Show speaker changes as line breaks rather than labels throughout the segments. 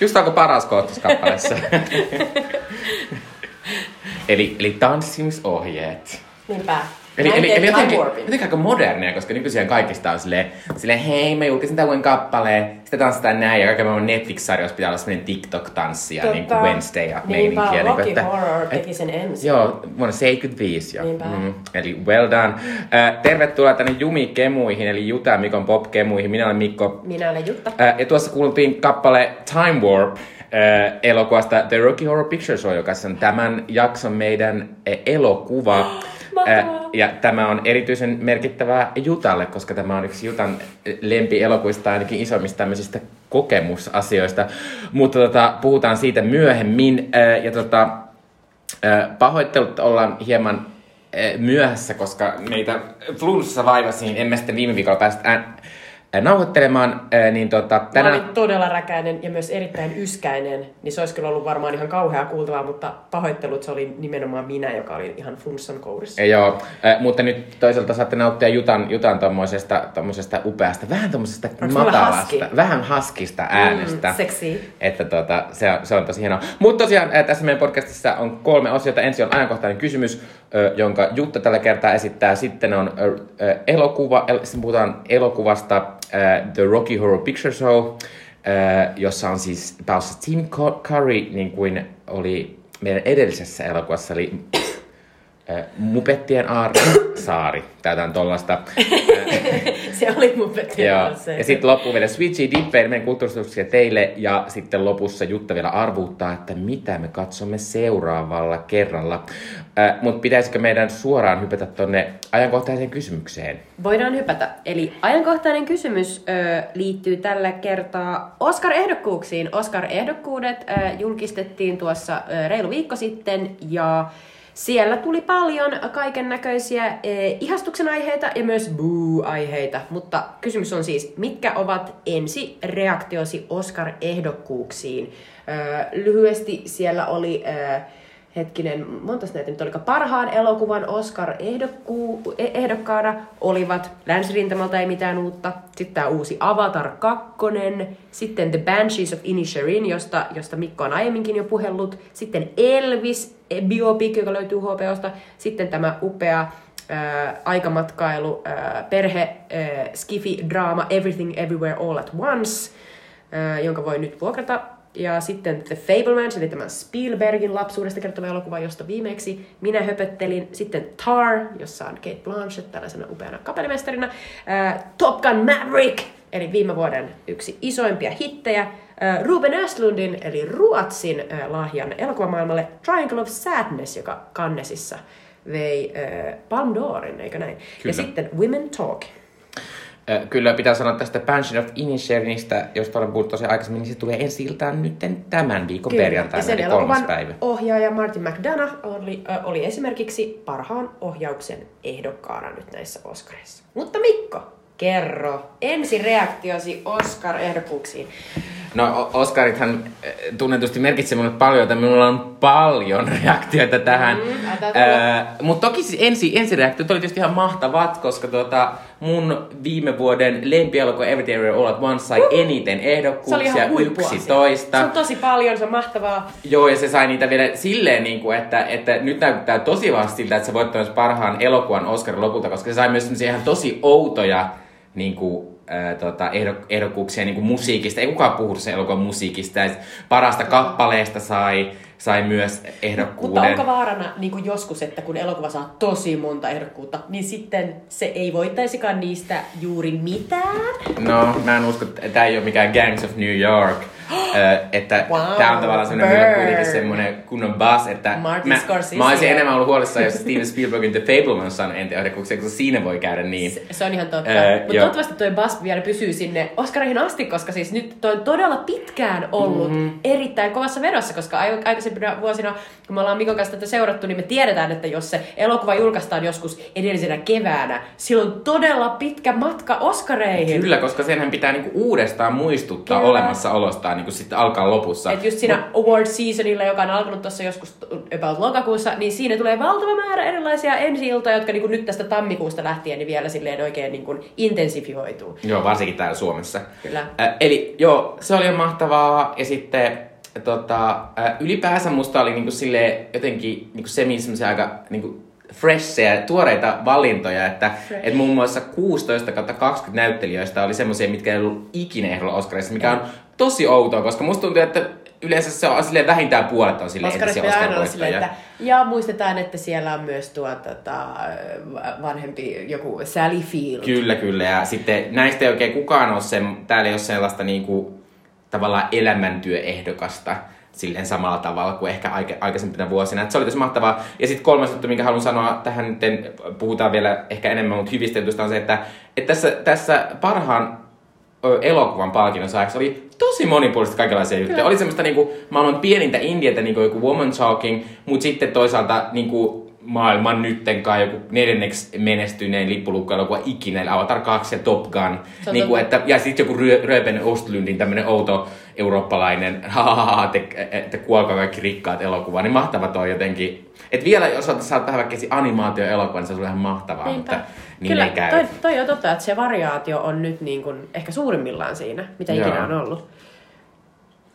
Just alkoi paras kohtaus kappaleessa. eli, eli tanssimisohjeet.
Niinpä.
Eli, eli, eli jotenkin, jotenkin aika modernia, koska nykyisiä kaikista on silleen, silleen hei, mä julkaisin tämän uuden kappaleen, sitten tanssitaan näin, ja kaiken maailman Netflix-sarjoissa pitää olla semmoinen TikTok-tanssi ja niin kuin Wednesday ja
Niinpä,
meininkiä.
Rocky
niin kuin,
Horror teki sen ensin.
Joo, vuonna 75 jo.
Niinpä.
Mm, eli well done. Äh, tervetuloa tänne Jumi Kemuihin, eli Juta Mikon Pop Kemuihin. Minä olen Mikko.
Minä olen Jutta.
Äh, ja tuossa kuultiin kappale Time Warp äh, elokuvasta The Rocky Horror Picture Show, joka on tämän jakson meidän elokuva.
Mahtavaa.
ja tämä on erityisen merkittävää Jutalle, koska tämä on yksi Jutan lempielokuvista, ainakin isommista tämmöisistä kokemusasioista. Mutta tota, puhutaan siitä myöhemmin. Äh, ja tota, äh, pahoittelut ollaan hieman äh, myöhässä, koska meitä flunssa vaivasi, niin emme sitten viime viikolla päästä ään, äh, nauhoittelemaan. Äh, niin tota,
Mä
tänään...
olin todella räkäinen ja myös erittäin yskäinen, niin se olisi kyllä ollut varmaan ihan kauheaa kuultavaa, mutta pahoittelut se oli nimenomaan minä, joka oli ihan flunssan kourissa.
Joo, äh, mutta nyt toisaalta saatte nauttia Jutan, Jutan tommosesta, tommosesta upeasta, vähän tommosesta
mulla
matalasta,
husky?
vähän haskista äänestä.
Mm, seksi.
Että tota, se, on, se on tosi hienoa. Mutta tosiaan äh, tässä meidän podcastissa on kolme osiota. Ensin on ajankohtainen kysymys, jonka Jutta tällä kertaa esittää. Sitten on elokuva, puhutaan elokuvasta äh, The Rocky Horror Picture Show, äh, jossa on siis pääosassa Tim Curry, niin kuin oli meidän edellisessä elokuvassa, eli Mupettien Aarsaari. Tätä on tollasta.
se oli mun
Joo. Ja sitten loppuun vielä Switchy Dipper, meidän kulttuuristuksia teille. Ja sitten lopussa Jutta vielä arvuuttaa, että mitä me katsomme seuraavalla kerralla. Äh, Mutta pitäisikö meidän suoraan hypätä tonne ajankohtaiseen kysymykseen?
Voidaan hypätä. Eli ajankohtainen kysymys ö, liittyy tällä kertaa Oscar-ehdokkuuksiin. Oscar-ehdokkuudet ö, julkistettiin tuossa ö, reilu viikko sitten ja siellä tuli paljon kaiken näköisiä ihastuksen aiheita ja myös boo-aiheita. Mutta kysymys on siis, mitkä ovat ensi reaktiosi Oscar-ehdokkuuksiin? Ö, lyhyesti siellä oli... Ö, hetkinen, monta näitä nyt oliko parhaan elokuvan Oscar-ehdokkaana olivat Länsirintamalta ei mitään uutta, sitten tämä uusi Avatar 2, sitten The Banshees of Inisherin, josta, josta Mikko on aiemminkin jo puhellut, sitten Elvis, eh, biopic, joka löytyy HBOsta, sitten tämä upea ää, aikamatkailu, ää, perhe, ää, skifi, draama Everything Everywhere All at Once, ää, jonka voi nyt vuokrata ja sitten The Fablemans, eli tämä Spielbergin lapsuudesta kertova elokuva, josta viimeksi minä höpöttelin. Sitten Tar, jossa on Kate Blanchett tällaisena upeana kapellimestarina. Äh, Top Gun Maverick, eli viime vuoden yksi isoimpia hittejä. Äh, Ruben Östlundin, eli Ruotsin äh, lahjan elokuvamaailmalle Triangle of Sadness, joka Cannesissa vei äh, Palme d'Orin, eikö näin?
Kyllä.
Ja sitten Women Talk.
Äh, Kyllä pitää sanoa tästä Banshee of Inisherinistä, josta olen puhunut tosiaan aikaisemmin, niin se tulee ensi iltaan nyt tämän viikon
Kyllä. ja
perjantaina,
sen
eli kolmas päivä.
ohjaaja Martin McDonough oli, ö, oli esimerkiksi parhaan ohjauksen ehdokkaana nyt näissä Oscarissa. Mutta Mikko, kerro ensi reaktiosi Oscar-ehdokkuuksiin.
No Oscarithan äh, tunnetusti merkitsee minulle paljon, että minulla on paljon reaktioita tähän.
Mm,
äh, Mutta toki siis ensi, ensireaktiot oli tietysti ihan mahtavat, koska tuota, mun viime vuoden lempielokuva Everything All at Once sai eniten
Se oli
ehdokkuuksia
ihan huippuasia.
11.
Se on tosi paljon, se on mahtavaa.
Joo, ja se sai niitä vielä silleen, niin kuin, että, että nyt näyttää tosi vahvasti siltä, että se voittaa myös parhaan elokuvan Oscarin lopulta, koska se sai myös ihan tosi outoja niin kuin, ää, tota, ehdok, ehdokkuuksia niin kuin musiikista. Ei kukaan puhu sen elokuvan musiikista. Parasta kappaleesta sai, sai myös ehdokkuuden.
Mutta onko vaarana niin kuin joskus, että kun elokuva saa tosi monta ehdokkuutta, niin sitten se ei voittaisikaan niistä juuri mitään?
No, mä en usko, että tämä ei ole mikään Gangs of New York. Että
Wow,
tämä on tavallaan semmoinen, meillä on kuitenkin semmoinen kunnon buzz, että
Martin
mä,
Scorsese.
mä olisin enemmän ollut huolissaan, jos Steven Spielbergin The Fablemans saanut eniten ehdokkuuksia, koska siinä voi käydä niin.
Se, se on ihan totta.
Ää,
Mutta toivottavasti toi Buzz vielä pysyy sinne Oscareihin asti, koska siis nyt toi on todella pitkään ollut
Mhm.
mm-hmm. erittäin kovassa vedossa, koska ai- aikaisempina vuosina, kun me ollaan Mikon kanssa tätä seurattu, niin me tiedetään, että jos se elokuva julkaistaan joskus edellisenä keväänä, silloin on todella pitkä matka Oscareihin.
Kyllä, koska senhän pitää niinku uudestaan muistuttaa
Kyllä.
olemassaolostaan niinku sitten alkaa lopussa.
Et just siinä award seasonilla, joka on alkanut tuossa joskus about lokakuussa, niin siinä tulee valtava määrä erilaisia ensi-iltoja, jotka niin nyt tästä tammikuusta lähtien niin vielä silleen oikein niin kuin intensifioituu.
Joo, varsinkin täällä Suomessa.
Kyllä.
Äh, eli joo, se oli mahtavaa. Ja sitten tota, äh, ylipäänsä musta oli niinku sille jotenkin niinku semi aika niinku freshejä, tuoreita valintoja, että et muun muassa 16 20 näyttelijöistä oli semmoisia, mitkä ei ollut ikinä ehdolla Oscarissa, mikä on tosi outoa, koska musta tuntuu, että yleensä se on silleen vähintään puolet on silleen
Oscarit
entisiä
olla silleen, että, ja muistetaan, että siellä on myös tuo tota, vanhempi joku Sally Field.
Kyllä, kyllä. Ja sitten näistä ei oikein kukaan ole sen, täällä ei ole sellaista niinku, tavallaan elämäntyöehdokasta silleen samalla tavalla kuin ehkä aika, aikaisempina vuosina. Et se oli tosi mahtavaa. Ja sitten kolmas juttu, minkä haluan sanoa tähän, nyt puhutaan vielä ehkä enemmän, mutta hyvistä jutuista on se, että, että tässä, tässä parhaan elokuvan palkinnon saajaksi oli tosi monipuolisesti kaikenlaisia juttuja. Oli semmoista niinku maailman pienintä indietä, niinku joku Woman Talking, mutta sitten toisaalta niinku maailman nyttenkaan joku neljänneksi menestyneen lippulukkoelokuva ikinä, eli Avatar 2 ja Top Gun. Niinku,
totta.
että, ja sitten joku Rö- Röben Ostlundin tämmönen outo eurooppalainen, hahaha, te, että kuolkaa kaikki rikkaat elokuva, niin mahtava toi jotenkin. Et vielä jos olet saat tähän vaikka animaatioelokuva, niin se olisi ihan mahtavaa,
Niinpä.
mutta niin
Kyllä,
ei käy.
toi, toi on totta, että se variaatio on nyt niin kuin ehkä suurimmillaan siinä, mitä
Joo.
ikinä on ollut.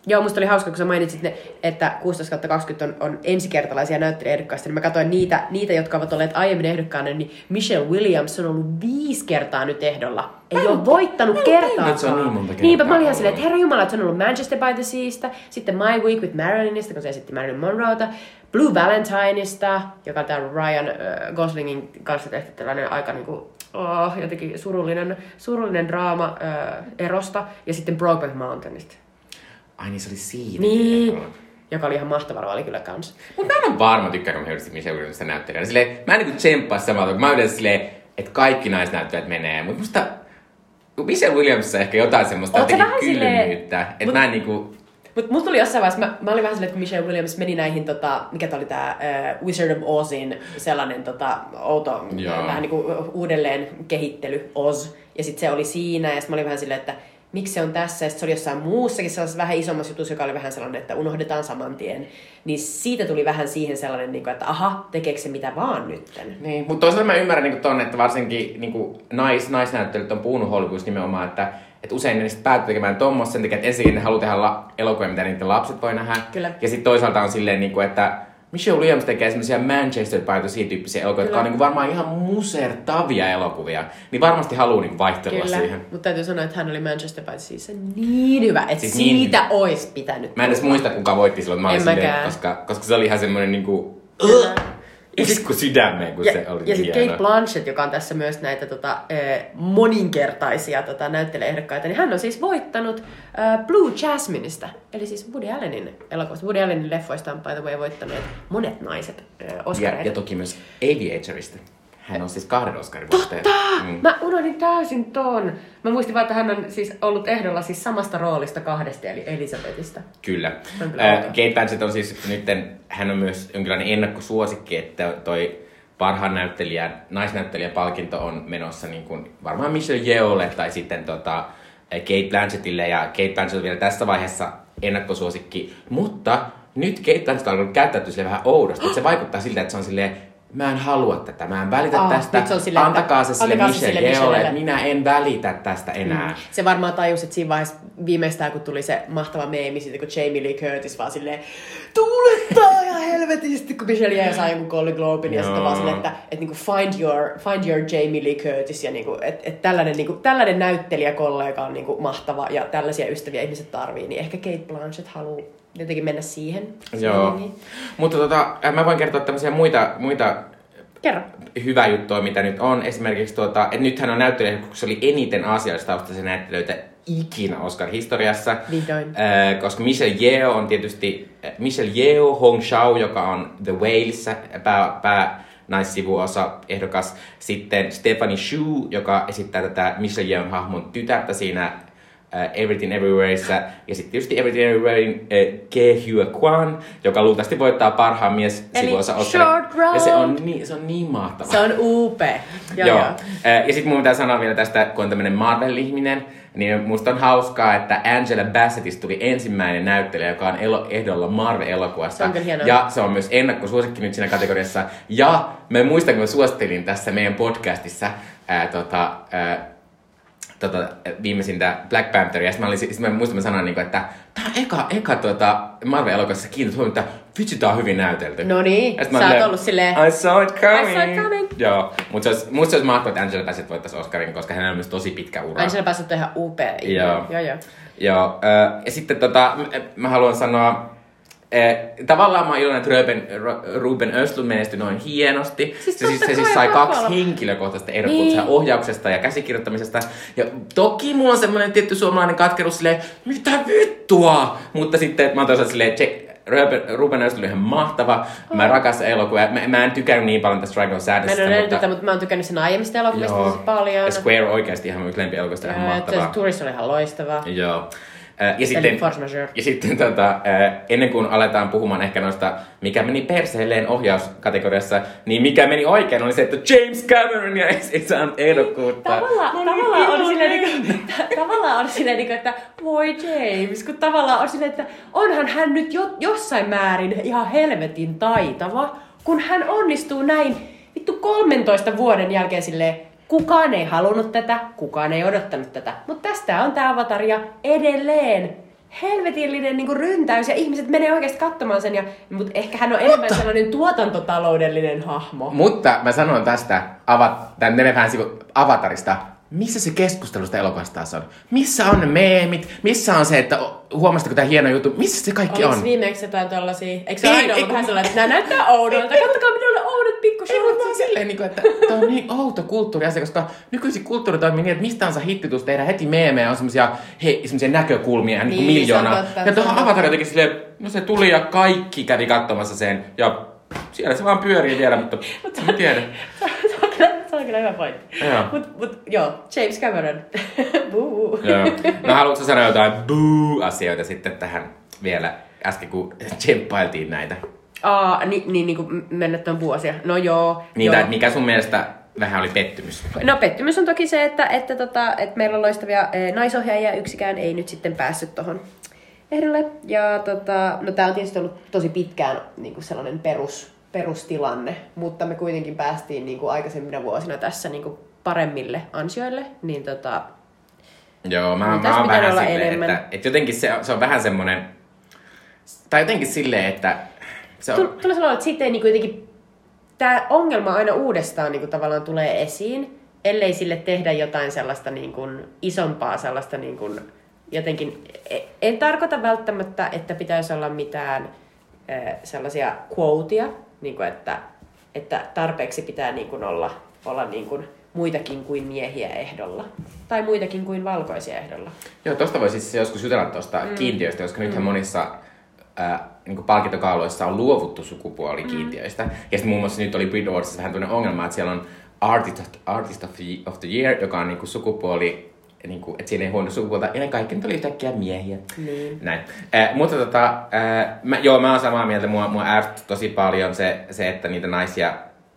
Joo, musta oli hauska, kun sä mainitsit, ne, että 16-20 on, on ensikertalaisia näyttelijäehdokkaista, niin mä katsoin niitä, niitä, jotka ovat olleet aiemmin ehdokkaana, niin Michelle Williams on ollut viisi kertaa nyt ehdolla. Ei ole voittanut kertaakaan.
että se on niin monta kertaa
Niinpä mä olin ihan silleen, että herra jumala, että se on ollut Manchester by the Seasta, sitten My Week with Marilynista, kun se esitti Marilyn Monroeta, Blue Valentineista, joka on tää Ryan äh, Goslingin kanssa tehty tällainen aika niinku, oh, jotenkin surullinen, surullinen draama äh, erosta, ja sitten Brokeback Mountainista.
Ai niin se oli siinä.
Niin, joka oli ihan mahtava rooli kyllä kans.
Mutta mä en ole varma, tykkääkö mä hirveästi Michelle Williamsista näyttelijänä. Silleen, mä en niinku tsemppaa samalla, kun mä yleensä silleen, että kaikki naisnäyttelijät menee. Mutta musta Michelle Williamsissa ehkä jotain semmoista
Oot
jotenkin kylmyyttä. Että
Mut-
mä en niinku...
Mut musta tuli jossain vaiheessa, mä, mä olin vähän silleen, että Michelle Williams meni näihin, tota, mikä tää oli tää uh, Wizard of Ozin sellainen tota, outo,
Joo.
vähän niinku uudelleen kehittely Oz. Ja sitten se oli siinä, ja sit mä olin vähän silleen, että miksi se on tässä, ja sit se oli jossain muussakin sellaisessa vähän isommassa jutussa, joka oli vähän sellainen, että unohdetaan saman tien. Niin siitä tuli vähän siihen sellainen, niinku, että aha, tekeekö se mitä vaan nytten.
Niin, mutta toisaalta mä ymmärrän niinku ton, että varsinkin niinku nais, naisnäyttelijät on puhunut Hollywoodissa nimenomaan, että että usein ne päätyy tekemään tommosta sen takia, että ensinnäkin ne haluaa tehdä la- elokuvia, mitä niiden lapset voi nähdä.
Kyllä.
Ja sitten toisaalta on silleen, niinku, että Michelle Williams tekee semmoisia Manchester by the Sea tyyppisiä elokuvia, jotka
Kyllä.
on niinku varmaan ihan musertavia elokuvia. Niin varmasti haluaa niinku vaihtella
Kyllä,
siihen.
mutta täytyy sanoa, että hän oli Manchester by the Sea niin hyvä, että
Siis niin
siitä niin olisi pitänyt
Mä en edes muista, kuka voitti silloin. Mä olin
En
silleen, koska, koska se oli ihan semmoinen niinku...
Kyllä.
Isku sydämeen, kun
ja,
se oli
ja sitten. Kate Blanchett, joka on tässä myös näitä tota, eh, moninkertaisia tota, näyttelijäehdokkaita, niin hän on siis voittanut äh, Blue Jasmineista, eli siis Woody Allenin elokuvasta. Woody Allenin leffoista on by the way voittaneet monet naiset äh,
Ja,
Oscareita.
ja toki myös Aviatorista. Hän on siis kahden Oscarin voittaja.
Mm. Mä unohdin täysin ton. Mä muistin vaan, että hän on siis ollut ehdolla siis samasta roolista kahdesta, eli Elisabetista.
Kyllä.
Kyllä
Äh. Kate Blanchett on siis nytten, hän on myös jonkinlainen ennakkosuosikki, että toi parhaan näyttelijän, naisnäyttelijän palkinto on menossa niin kuin varmaan Michelle Yeohlle tai sitten tota, Kate Blanchettille. Ja Kate Blanchett on vielä tässä vaiheessa ennakkosuosikki. Mutta nyt Kate Blanchett on alkanut käyttäytyä sille vähän oudosti. Se vaikuttaa siltä, että se on silleen, mä en halua tätä, mä en välitä
Aa,
tästä,
se että
antakaa se sille
antakaa
Michelle
sille Michellelle.
että minä en välitä tästä enää.
Mm. Se varmaan tajusi, että siinä vaiheessa viimeistään, kun tuli se mahtava meemi siitä, kun Jamie Lee Curtis vaan silleen tuulettaa ja helvetisti, kun Michelle Yeoh saa jonkun Golden Globin ja sitten vaan silleen, että, että niinku find, your, find your Jamie Lee Curtis ja niinku, että, että tällainen, niinku, tällainen näyttelijäkollega on niinku mahtava ja tällaisia ystäviä ihmiset tarvii, niin ehkä Kate Blanchett haluaa jotenkin mennä siihen.
Joo.
siihen.
Mutta tota, äh, mä voin kertoa tämmöisiä muita, muita
Kerro.
hyvää juttua, mitä nyt on. Esimerkiksi, tuota, että nythän on näyttelijä, kun se oli eniten aasialaistaustaisia näyttelijöitä ikinä Oscar-historiassa.
Vihdoin.
Äh, koska Michelle Yeoh on tietysti, äh, Michelle Yeoh, Hong Shao, joka on The Whaleissa pää, pää naissivuosa ehdokas. Sitten Stephanie Shu, joka esittää tätä Michelle Yeohn hahmon tytärtä siinä äh, Everything Everywhereissä. Ja sitten tietysti Everything Everywherein äh, Ke Hua Kwan, joka luultavasti voittaa parhaan mies sivuosa
Round.
Ja se on niin, se on niin mahtava.
Se on upea. Joo,
Joo.
joo.
Äh, Ja sitten mun pitää sanoa vielä tästä, kun on tämmönen Marvel-ihminen, niin musta on hauskaa, että Angela Bassettista tuli ensimmäinen näyttelijä, joka on elo, ehdolla Marvel-elokuvassa. Ja se on myös ennakkosuosikki nyt siinä kategoriassa. Ja mä muistan, kun mä suosittelin tässä meidän podcastissa ää, tota, ää, tota, viimeisintä Black Pantheria. Sitten mä, olin, sit mä muistan, mä sanoin, niin kuin, että tämä on eka, eka tota Marvel-elokuvassa kiinnittänyt huomioon, että vitsi, tää on hyvin näytelty.
No niin, sä oot ollut silleen,
I saw it coming.
I saw it coming.
Joo, mutta se olisi, musta se olisi mahtavaa, että Angela Bassett voittaisi Oscarin, koska hänellä on myös tosi pitkä ura.
Angela Bassett on ihan upea.
Joo.
joo, joo.
Joo, ja sitten tota, mä haluan sanoa, Eh, tavallaan mä oon iloinen, että Ruben, Ru- Ruben Östlund menestyi noin hienosti.
Siis
se, siis, se siis sai kaksi
olla.
henkilökohtaista ehdokkuutta
Niin.
ohjauksesta ja käsikirjoittamisesta. Ja toki mulla on semmoinen tietty suomalainen katkeruus silleen, mitä vittua? Mutta sitten mä oon toisaalta silleen, Jack- Ruben, Ruben Östlund on ihan mahtava. Mä rakastan elokuvia. Mä, mä en tykännyt niin paljon tästä Dragon
Mä
Sadnessista,
en
mutta...
tätä, mutta mä oon tykännyt sen aiemmista elokuvista tosi paljon.
Ja Square oikeasti ihan yksi lempielokuvista ihan mahtavaa.
se Turist oli ihan loistava.
Joo. Ja
Eli
sitten,
force majeure.
ja sitten tota, ennen kuin aletaan puhumaan ehkä noista, mikä meni perseelleen ohjauskategoriassa, niin mikä meni oikein oli se, että James Cameron ja ei, saanut ehdokkuutta.
Tavallaan,
Mä olin
tavallaan, on silleen, niin kuin, tavallaan on silleen, niin kuin, että voi James, kun tavallaan on silleen, että onhan hän nyt jo, jossain määrin ihan helvetin taitava, kun hän onnistuu näin vittu 13 vuoden jälkeen silleen, kukaan ei halunnut tätä, kukaan ei odottanut tätä, mutta tästä on tämä avatar ja edelleen helvetillinen niin ryntäys ja ihmiset menee oikeasti katsomaan sen, ja, mutta ehkä hän on enemmän sellainen tuotantotaloudellinen hahmo.
Mutta mä sanon tästä, avat, tämän vähän sivu, avatarista, missä se keskustelu sitä elokuvasta taas on? Missä on ne meemit? Missä on se, että huomasitko tämä hieno juttu? Missä se kaikki
Oliko
on?
viimeksi jotain tollasia? Eikö se
Ei,
aina
ei,
ollut vähän sellainen, että nämä näyttää oudolta? Kattokaa minulle oudot
Ei, mutta vaan
pikkushortsit.
silleen, niin kuin, että tämä on niin outo kulttuuriasia, koska nykyisin kulttuuri toimii niin, että mistä tahansa hittitus tehdään heti meemejä, on semmosia, he, semmosia näkökulmia, niin
Niin,
miljoonaa. ja tuohon. Avatar jotenkin silleen, no se tuli ja kaikki kävi katsomassa sen, ja siellä se vaan pyörii vielä, mutta en tiedä.
On kyllä, hyvä pointti.
Joo.
Mut, mut joo, James Cameron. Buu.
Joo. No haluatko sanoa jotain boo-asioita sitten tähän vielä äsken, kun tsemppailtiin näitä?
Aa, niin, niin, niin kuin mennä tämän vuosia. No joo.
Niitä,
joo.
että mikä sun mielestä vähän oli pettymys?
No pettymys on toki se, että, että, tota, että meillä on loistavia e, naisohjaajia, yksikään ei nyt sitten päässyt tuohon ehdolle. Ja tota, no tämä on tietysti ollut tosi pitkään niin kuin sellainen perus, perustilanne, mutta me kuitenkin päästiin niin kuin aikaisemmina vuosina tässä niin kuin paremmille ansioille, niin tota,
Joo, mä,
Niin
mä oon vähän silleen,
enemmän.
että, että jotenkin se, se on vähän semmonen, tai jotenkin silleen, että se on,
Tulee sellainen, että siitä ei niin jotenkin, tämä ongelma aina uudestaan niin kuin tavallaan tulee esiin, ellei sille tehdä jotain sellaista niin kuin isompaa, sellaista niin kuin jotenkin, e- en tarkoita välttämättä, että pitäisi olla mitään sellaisia quoteja, niin kuin että, että tarpeeksi pitää niin kuin olla, olla niin kuin muitakin kuin miehiä ehdolla. Tai muitakin kuin valkoisia ehdolla.
joo, tosta voisi siis joskus jutella tuosta mm. kiintiöistä, koska nythän monissa ää, niin palkintokaaloissa on luovuttu sukupuolikiintiöistä. Mm. Ja sitten muun muassa nyt oli Brit Awardsissa vähän tämmöinen ongelma, että siellä on Artist of, Artist of the Year, joka on niin kuin sukupuoli, niin kuin, että siinä ei huomioida sukupuolta, ja ne kaikki nyt oli yhtäkkiä miehiä.
Niin.
Näin. Äh, mutta tota, äh, mä, joo, mä oon samaa mieltä. Mua, mua ärsytti tosi paljon se, se, että niitä naisia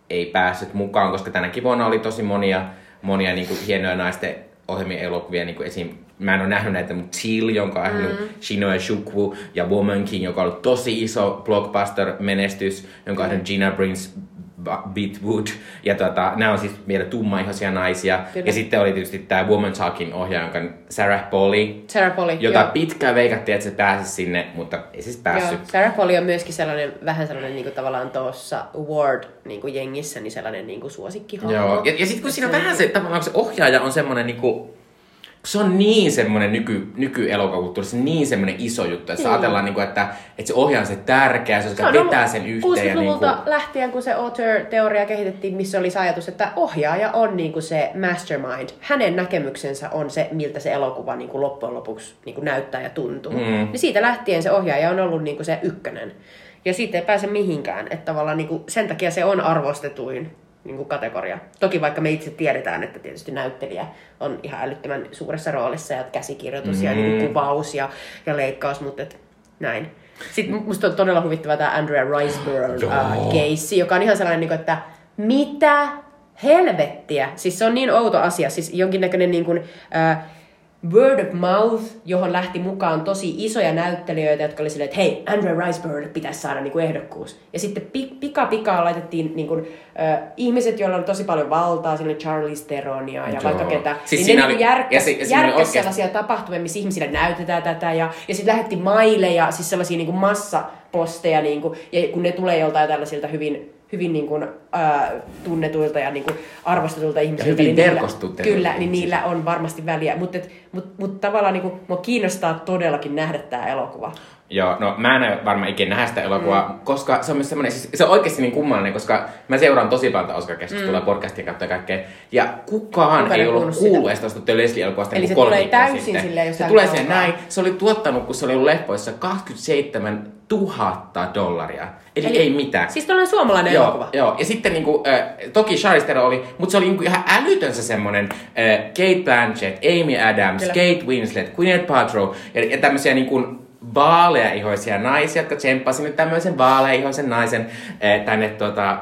ei päässyt mukaan, koska tänäkin vuonna oli tosi monia, monia niin kuin hienoja naisten ohjelmia elokuvia, niin kuin esim. Mä en ole nähnyt näitä, mutta Chill, jonka on mm. Shinoe Shukwu, ja Woman King, joka on ollut tosi iso blockbuster-menestys, jonka on ohjannut Gina Ba- Bitwood. Ja tota, nämä on siis vielä tummaihoisia naisia.
Kyllä.
Ja sitten oli tietysti tämä Woman Talking ohjaaja, jonka on Sarah Polly,
Sarah Polly.
jota
joo.
pitkään veikattiin, että se pääsisi sinne, mutta ei siis päässyt.
Joo, Sarah Polly on myöskin sellainen, vähän sellainen niin kuin tavallaan tuossa award niin kuin jengissä, niin sellainen niin kuin suosikkihahmo.
Joo. Ja, ja sitten kun siinä on vähän se, tavallaan kun se ohjaaja on semmoinen niinku, se on niin semmoinen nyky, nykyelokakulttuurissa niin semmoinen iso juttu, että mm.
Niin.
ajatellaan, niinku, että, että se ohjaa se tärkeä, se,
Se
on, vetää sen yhteen. Ja
60-luvulta
niinku,
lähtien, kun se author-teoria kehitettiin, missä oli se ajatus, että ohjaaja on niin kuin se mastermind. Hänen näkemyksensä on se, miltä se elokuva niin kuin loppujen lopuksi niin kuin näyttää ja tuntuu. Mm. Niin siitä lähtien se ohjaaja on ollut niin kuin se ykkönen. Ja siitä ei pääse mihinkään. Että tavallaan niin kuin sen takia se on arvostetuin niin kuin kategoria. Toki vaikka me itse tiedetään, että tietysti näyttelijä on ihan älyttömän suuressa roolissa ja käsikirjoitus mm. ja niin kuin kuvaus ja, ja leikkaus, mutta et, näin. Sitten musta on todella huvittava tämä Andrea Riseborough uh, joka on ihan sellainen, niin kuin, että mitä helvettiä. Siis se on niin outo asia. Siis jonkinnäköinen niin kuin, uh, word of mouth, johon lähti mukaan tosi isoja näyttelijöitä, jotka oli silleen, että hei, Andrea Riseborough pitäisi saada niin kuin ehdokkuus. Ja sitten pika pikaa laitettiin niin kuin, äh, ihmiset, joilla oli tosi paljon valtaa, sinne Charlize Theronia ja
Joo.
vaikka ketä.
Siis
niin
siinä
ne
oli-
oli, järkkäs,
ja si- ja
järkkäs sellaisia tapahtumia, missä ihmisille näytetään tätä. Ja, ja sitten lähetti maileja, siis sellaisia niin kuin massaposteja, niin kuin, ja kun ne tulee joltain tällaisilta hyvin hyvin niin kuin, ää, tunnetuilta ja niin kuin arvostetuilta ihmisiltä.
hyvin
niin niillä- Kyllä, niin niillä on varmasti väliä. Mutta mut, mut tavallaan niin kuin, mua kiinnostaa todellakin nähdä tämä elokuva.
Joo, no mä en varmaan ikinä nähdä sitä elokuvaa, mm. koska se on myös semmoinen, siis se on oikeasti niin kummallinen, koska mä seuraan tosi paljon Oscar-keskustelua, mm. podcastia kautta ja kaikkea, ja kukaan
Kukaan
ei ollut
kuullut
edes tuosta Leslie-elokuvasta
Eli
niin
se
kolme
tulee täysin
sitten.
silleen
Se tulee siihen
kaukaa.
näin, se oli tuottanut, kun se oli ollut leffoissa 27 000 dollaria, eli, eli ei mitään.
Siis tällainen suomalainen
Joo,
elokuva.
joo, ja sitten niinku, äh, toki Charlize Theron oli, mutta se oli niinku ihan älytön se semmonen äh, Kate Blanchett, Amy Adams,
Kyllä.
Kate Winslet, Gwyneth Paltrow ja, ja tämmöisiä niinku vaaleaihoisia naisia, jotka tsemppasi nyt tämmöisen vaaleaihoisen naisen äh, tänne tota,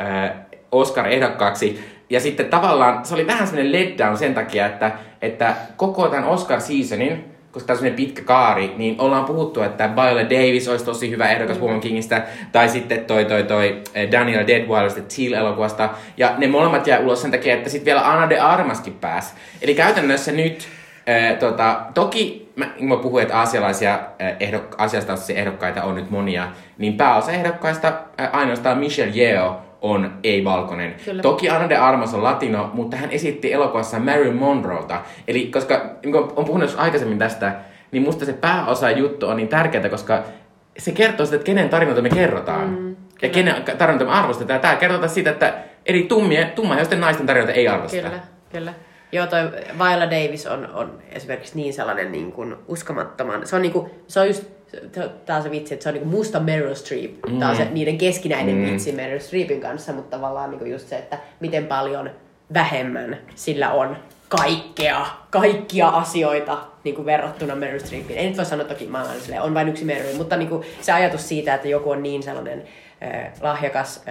äh, Oscar-ehdokkaaksi. Ja sitten tavallaan se oli vähän semmoinen letdown sen takia, että, että koko tämän Oscar-seasonin, koska tämä on semmoinen pitkä kaari, niin ollaan puhuttu, että Viola Davis olisi tosi hyvä ehdokas Woman Kingistä, tai sitten toi, toi, toi eh, Daniel Deadweiler Teal-elokuvasta, ja ne molemmat jää ulos sen takia, että sitten vielä Anna de Armaskin pääsi. Eli käytännössä nyt, äh, tota, toki mä, kun mä puhuin, että aasialaisia äh, ehdok, asiastaustaisia ehdokkaita on nyt monia, niin pääosa ehdokkaista äh, ainoastaan Michelle Yeoh on ei-valkoinen.
Kyllä.
Toki Anna de Armas on latino, mutta hän esitti elokuvassa Marilyn Monroelta. Eli koska niin on puhunut aikaisemmin tästä, niin musta se pääosa juttu on niin tärkeää, koska se kertoo sitä, että kenen tarinoita me kerrotaan. Mm, ja kenen tarinoita me arvostetaan. Tämä kertoo siitä, että eri tummien, tummaihoisten naisten tarinoita ei arvosteta.
Kyllä, kyllä. Joo, toi Viola Davis on, on esimerkiksi niin sellainen niin kuin uskomattoman, se on, niin kuin, se on just, tää on se vitsi, että se on niin kuin musta Meryl Streep. Mm. Tää on se niiden keskinäinen mm. vitsi Meryl Streepin kanssa, mutta tavallaan niin kuin just se, että miten paljon vähemmän sillä on kaikkea, kaikkia asioita niin kuin verrattuna Meryl Streepiin. Ei nyt voi sanoa toki, mä olen silleen, on vain yksi Meryl, mutta niin kuin se ajatus siitä, että joku on niin sellainen lahjakas,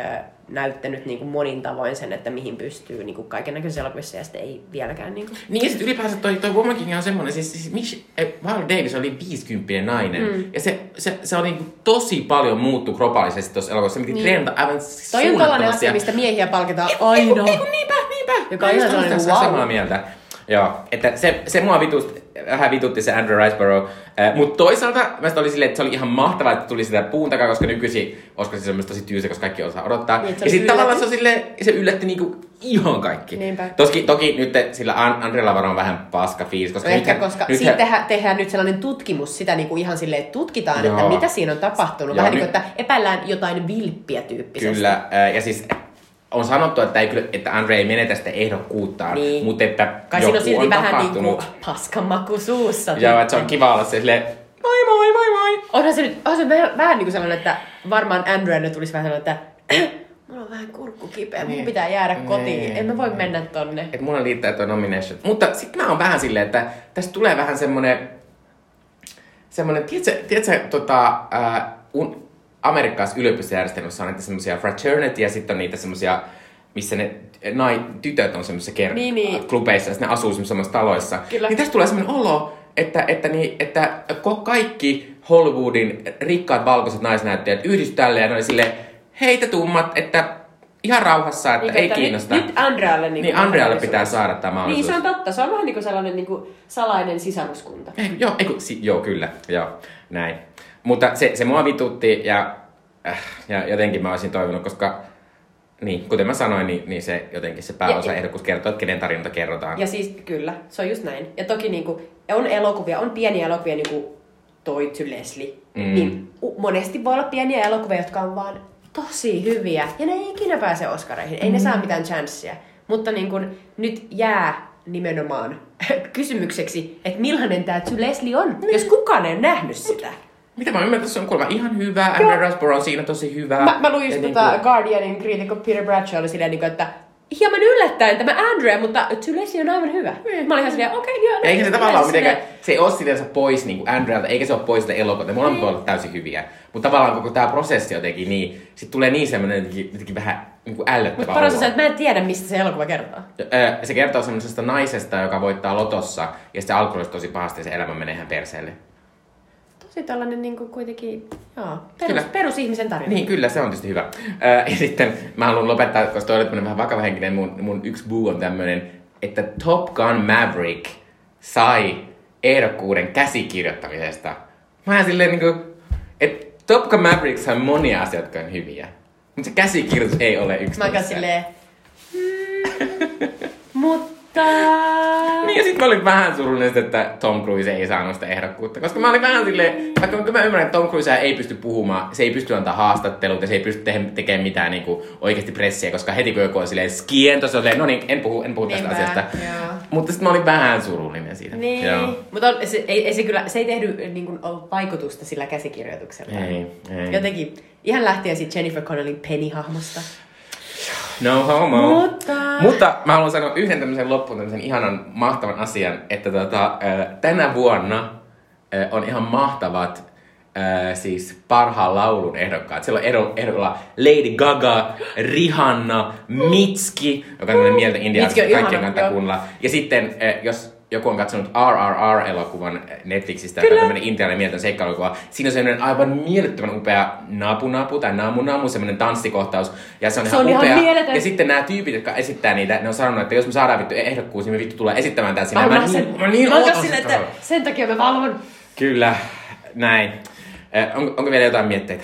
näyttänyt niin kuin monin tavoin sen, että mihin pystyy niin kuin kaiken näköisissä elokuvissa ja sitten ei vieläkään niin kuin...
Niin ja sitten ylipäänsä toi, toi Woman King on semmonen, siis, siis Mich- eh, Viola Davis oli 50 nainen. Mm. Ja se, se, se on niinku tosi paljon muuttu globaalisesti tuossa elokuvassa. Se niin. treenata aivan
Toi on tällainen asia, mistä miehiä palkitaan aina.
eiku, niinpä, niinpä.
Joka on ihan sellainen, wow.
samaa mieltä. Joo, että se, se mua vitusti, vähän vitutti se Andrew Riceborough. Äh, Mutta toisaalta mä oli silleen, että se oli ihan mahtavaa, että tuli sitä puun takaa, koska nykyisin Oscar se myös tosi tyysä, koska kaikki osaa odottaa.
Niin,
ja sitten tavallaan se, silleen, se yllätti niinku ihan kaikki.
Niinpä.
Toski, toki nyt sillä An- Andrella varmaan vähän paska fiilis, koska
No ehkä,
nythän-
koska
nythän-
siitä tehdään, tehdään nyt sellainen tutkimus, sitä niin kuin ihan silleen, että tutkitaan,
Joo.
että mitä siinä on tapahtunut.
Joo,
Vähän niin
nyt-
kuin, että epäillään jotain vilppiä tyyppisesti.
Kyllä, äh, ja siis on sanottu, että, ei, kyllä- että Andre ei menetä sitä ehdokkuuttaan,
Niin.
mutta että
Kai
joku
siinä on silti
on
vähän niin
tapahtunut.
kuin paskan maku suussa.
Ja että se on kiva olla se silleen, moi moi moi moi.
Onhan se nyt, onhan se vähän, vähän niin kuin sellainen, että varmaan Andrewlle tulisi vähän sellainen, että mulla on vähän kurkku kipeä, mun
Niin.
pitää jäädä kotiin,
Niin.
en mä voi mennä tonne.
Että mulla liittää tuo nomination. Mutta sitten mä oon vähän silleen, että tästä tulee vähän semmonen, semmonen, tiedätkö, tiedätkö tota, ää, un, amerikkalaisessa yliopistojärjestelmässä on näitä semmosia fraternity ja sitten on niitä semmosia, missä ne nai, tytöt on semmoisissa ker-
Niin, niin.
klubeissa ja ne asuu semmoisissa taloissa.
Kyllä.
Niin tästä tulee semmoinen olo, että, että, niin, että kaikki Hollywoodin rikkaat valkoiset naisnäyttäjät yhdisty tälle ja ne oli silleen, heitä tummat, että ihan rauhassa, että
Niin,
ei
että
kiinnosta.
Nyt, nyt Andrealle niin,
Niin Andrealle pitää saada tämä
Niin,
mahdollisuus.
se on totta. Se on vähän niin kuin sellainen niin kuin salainen sisaruskunta.
Ei, joo, ei, kun, si, joo, kyllä, joo, näin. Mutta se, se mua vitutti ja, äh, ja jotenkin mä olisin toivonut, koska niin, kuten mä sanoin, niin, niin se jotenkin se pääosa ehdokkuus kertoo, että kenen tarinoita kerrotaan.
Ja siis kyllä, se on just näin. Ja toki niin kuin, on elokuvia, on pieniä elokuvia niin kuin Toi to Leslie.
Mm.
Niin monesti voi olla pieniä elokuvia, jotka on vaan tosi hyviä. Ja ne ei ikinä pääse Oscareihin. Ei mm. ne saa mitään chanssia. Mutta niin kuin, nyt jää nimenomaan kysymykseksi, että millainen tämä Leslie on,
Niin.
jos kukaan ei nähnyt sitä.
Mitä mä ymmärrän, se on kuulemma ihan hyvä, Andrew Riseborough on siinä tosi hyvä.
Mä, mä luin just
niin
tota
kuin-
Guardianin kriitikko Peter Bradshaw oli silleen, niin kuin, että hieman yllättäen tämä Andrea, mutta Tulesi on aivan hyvä. Mä olin ihan silleen, okei, okay, joo.
Ja eikä se
no,
tavallaan ole mitenkään, se ei ole sinänsä pois niin Andrealta, eikä se ole pois sitä elokuvalta. Molemmat voi olla täysin hyviä. Mutta tavallaan koko tämä prosessi jotenkin niin, sit tulee niin semmoinen jotenkin, jotenkin vähän niin kuin ällöttävä
Mutta paras on se, että mä en tiedä, mistä se elokuva kertoo.
Se kertoo semmoisesta naisesta, joka voittaa lotossa, ja sitten alkuun tosi pahasti ja se elämä menee ihan perseelle.
Tosi tällainen niin kuin kuitenkin, joo, perus,
Kyllä.
perusihmisen tarina.
Niin, kyllä, se on tietysti hyvä. Ja sitten mä haluan lopettaa, koska toi oli vähän vakava henkinen, mun, mun yksi buu on tämmönen, että Top Gun Maverick sai ehdokkuuden käsikirjoittamisesta. Mä oon silleen niinku, että Top Gun Maverick sai monia asioita, jotka on hyviä. Mutta se käsikirjoitus ei ole yksi
Mä silleen, mm, mutta...
Niin ja sit mä olin vähän surullinen, että Tom Cruise ei saanut sitä ehdokkuutta. Koska mä olin vähän silleen, vaikka mä ymmärrän, että Tom Cruise ei pysty puhumaan, se ei pysty antaa haastatteluita, se ei pysty te- tekemään mitään niinku oikeasti pressiä, koska heti kun joku on silleen skien, tossa on silleen, no niin, en puhu, en puhu tästä
Niinpä,
asiasta.
joo.
Mutta sitten mä olin vähän surullinen siitä.
Niin,
Joo.
mutta on, se, ei, ei, se kyllä, se ei tehdy niin kuin, vaikutusta sillä käsikirjoituksella.
Ei, ei.
Jotenkin, ihan lähtien siitä Jennifer Connellin Penny-hahmosta.
No homo.
Mutta-
Mutta mä haluan sanoa yhden tämmöisen loppuun tämmöisen ihanan mahtavan asian, että tota, tänä vuonna on ihan mahtavat siis parhaan laulun ehdokkaat. Siellä on ehdo- ehdolla Lady Gaga, Rihanna, Mitski, joka on tämmöinen mieltä India,
Mitski on
kaikkien kannattaa kuunnella. Ja sitten, jos joku on katsonut RRR-elokuvan Netflixistä, joka
Kyllä.
on tämmöinen intialainen mieltä seikkailukuva. Siinä on semmoinen aivan mielettömän upea napu napu tai namu namu, semmoinen tanssikohtaus. Ja se on,
Se
ihan
on ihan
upea.
mieletön.
Ja sitten nämä tyypit, jotka esittää niitä, ne on sanonut, että jos me saadaan vittu ehdokkuus, niin me vittu tullaan esittämään tää sinne.
Mä,
Mä,
mä, sen,
niin, mä niin
mä
sitä.
että sen takia mä valvon.
Kyllä, näin. Eh, on, onko vielä jotain mietteitä?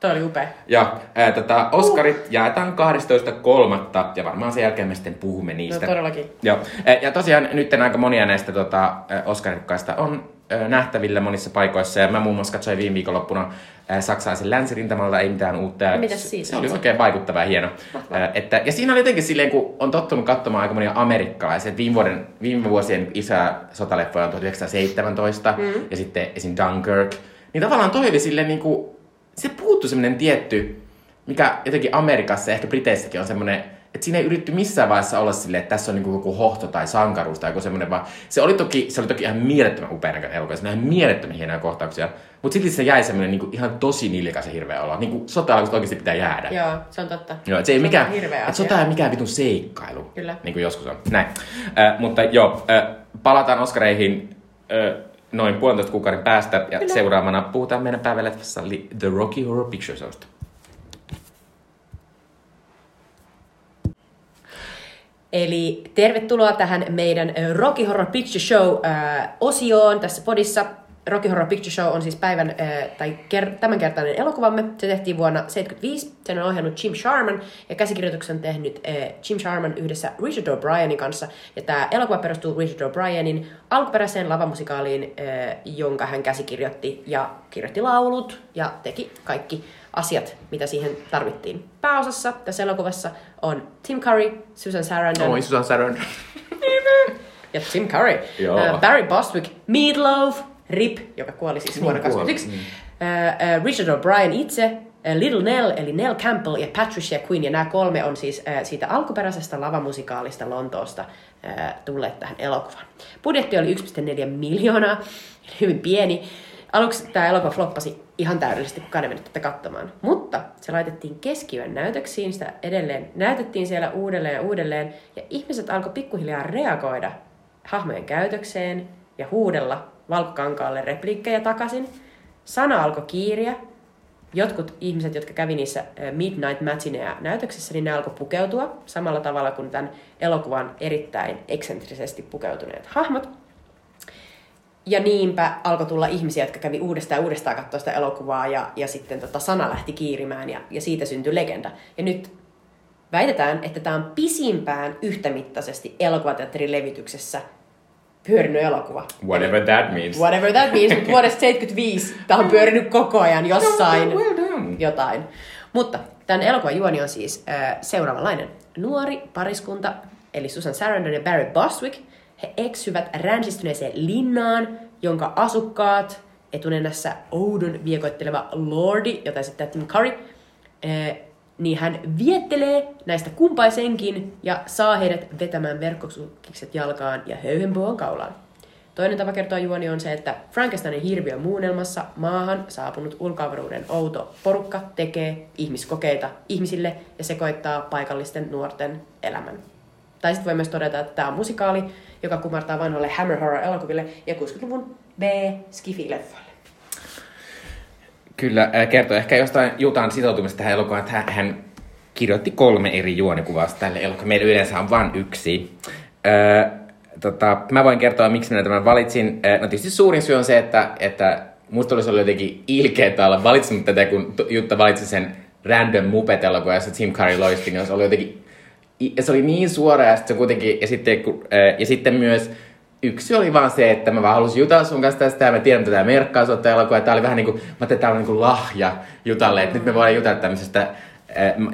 Toi oli upea.
Ja ää, tota, Oscarit jaetaan 12.3. ja varmaan sen jälkeen me sitten puhumme niistä.
No todellakin.
Joo. Ja tosiaan nyt aika monia näistä tota, Oscarikkaista on nähtävillä monissa paikoissa. Ja mä muun muassa katsoin viime viikonloppuna saksalaisen länsirintamalta, ei mitään uutta. Ja
Mitäs
se-
siitä
Se oli oikein vaikuttava ja hieno. Että, ja siinä oli jotenkin silleen, kun on tottunut katsomaan aika monia amerikkalaisia. Viime, vuoden, viime vuosien isoja sotaleffoja on 1917 mm. ja sitten esim. Dunkirk. Niin tavallaan toi oli silleen niin kuin, se puuttu semmoinen tietty, mikä jotenkin Amerikassa ja ehkä Briteissäkin on semmoinen, että siinä ei yritetty missään vaiheessa olla silleen, että tässä on niinku joku hohto tai sankaruus tai joku semmoinen, vaan se oli toki, se oli toki ihan mielettömän upea näköinen elokuva, oli ihan mielettömän hienoja kohtauksia, mutta silti se jäi semmoinen niinku ihan tosi niljakas ja hirveä olo, niin kuin sota oikeasti pitää jäädä.
Joo, se on totta.
Joo, se ei
on
mikään, et
asia.
sota ei mikään vitun seikkailu.
Kyllä.
Niin kuin joskus on. Näin. Äh, mutta joo, äh, palataan Oscareihin äh, noin puolentoista kuukauden päästä. Ja
Kyllä.
seuraavana puhutaan meidän päiväleffassa The Rocky Horror Picture Showsta.
Eli tervetuloa tähän meidän Rocky Horror Picture Show-osioon tässä podissa. Rocky Horror Picture Show on siis päivän ö, tai ker- tämänkertainen elokuvamme. Se tehtiin vuonna 1975. Sen on ohjannut Jim Sharman ja käsikirjoituksen tehnyt ö, Jim Sharman yhdessä Richard O'Brienin kanssa. Ja tämä elokuva perustuu Richard O'Brienin alkuperäiseen lavamusikaaliin, ö, jonka hän käsikirjoitti ja kirjoitti laulut ja teki kaikki asiat, mitä siihen tarvittiin. Pääosassa tässä elokuvassa on Tim Curry, Susan Sarandon
Oi, Susan Sarandon.
ja Tim Curry,
Joo.
uh, Barry Bostwick, Meatloaf, Rip, joka kuoli siis vuonna
Niin kuoli,
2021, uh, uh, Richard O'Brien itse, uh, Little Nell eli Nell Campbell ja Patricia Quinn, ja nämä kolme on siis uh, siitä alkuperäisestä lavamusikaalista Lontoosta uh, tulleet tähän elokuvaan. Budjetti oli 1,4 miljoonaa, eli hyvin pieni. Aluksi tämä elokuva floppasi ihan täydellisesti, kun ei mennyt tätä katsomaan. Mutta se laitettiin keskiyön näytöksiin, sitä edelleen näytettiin siellä uudelleen ja uudelleen, ja ihmiset alkoi pikkuhiljaa reagoida hahmojen käytökseen ja huudella valkokankaalle repliikkejä takaisin. Sana alkoi kiiriä. Jotkut ihmiset, jotka kävi niissä Midnight Matineja näytöksissä, niin ne alkoi pukeutua samalla tavalla kuin tämän elokuvan erittäin eksentrisesti pukeutuneet hahmot. Ja niinpä alkoi tulla ihmisiä, jotka kävi uudestaan ja uudestaan katsoa sitä elokuvaa ja, ja sitten tota sana lähti kiirimään ja, ja siitä syntyi legenda. Ja nyt väitetään, että tämä on pisimpään yhtämittaisesti elokuvateatterin levityksessä pyörinyt elokuva.
Whatever that means.
Whatever that means, mutta vuodesta 75 tämä on pyörinyt koko ajan jossain
Well done.
jotain. Mutta tämän elokuvan juoni on siis äh, seuraavanlainen. Nuori pariskunta, eli Susan Sarandon ja Barry Bostwick, he eksyvät ränsistyneeseen linnaan, jonka asukkaat, etunenässä oudon viekoitteleva Lordi, jota esittää Tim Curry, äh, niin hän viettelee näistä kumpaisenkin ja saa heidät vetämään verkkosukkikset jalkaan ja höyhenpuon kaulaan. Toinen tapa kertoa juoni on se, että Frankensteinin hirviön muunnelmassa maahan saapunut ulkoavaruuden outo porukka tekee ihmiskokeita ihmisille ja sekoittaa paikallisten nuorten elämän. Tai sitten voi myös todeta, että tämä on musikaali, joka kumartaa vanhoille Hammer Horror-elokuville ja 60-luvun B-skifi-leffoille.
Kyllä, kertoo ehkä jostain Jutan sitoutumista tähän elokuvaan, että hän, kirjoitti kolme eri juonikuvausta tälle elokuvalle. Meillä yleensä on vain yksi. Öö, tota, mä voin kertoa, miksi minä tämän valitsin. No tietysti suurin syy on se, että, että musta olisi ollut jotenkin ilkeä olla valitsemaan tätä, kun Jutta valitsi sen random Muppet-elokuva, jossa Tim Curry loisti, niin se oli jotenkin se oli niin suora ja sitten se kuitenkin, ja sitten, ja sitten myös yksi oli vaan se, että mä vaan halusin jutella sun kanssa tästä ja mä tiedän, että tämä merkkaa sua elokuva. Tää oli vähän niin kuin, mä ajattelin, että tää on niin kuin lahja Jutalle, että nyt me voidaan jutella tämmöisestä.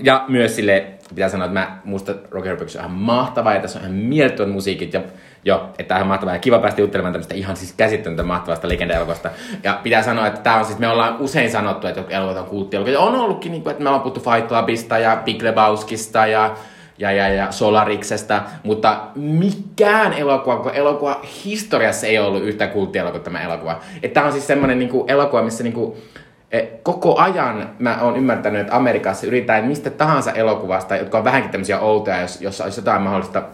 Ja myös sille, pitää sanoa, että mä, musta Roger Rabbit on ihan mahtava ja tässä on ihan mielettömät musiikit ja Joo, että on mahtavaa ja kiva päästä juttelemaan tämmöistä ihan siis käsittämättä mahtavasta legenda-elokuvasta. Ja pitää sanoa, että tämä on siis, me ollaan usein sanottu, että elokuvat on kulttielokuvia. On ollutkin, niin kuin, että me ollaan puhuttu Fight Clubista ja Big Lebowskista ja ja, ja, ja Solariksesta, mutta mikään elokuva, kun elokuva historiassa ei ollut yhtä kulttielokuva kuin tämä elokuva. Että tämä on siis semmoinen niin kuin, elokuva, missä niin kuin, e, koko ajan mä oon ymmärtänyt, että Amerikassa yritetään mistä tahansa elokuvasta, jotka on vähänkin tämmöisiä outoja, jos, jos olisi jotain mahdollista, niin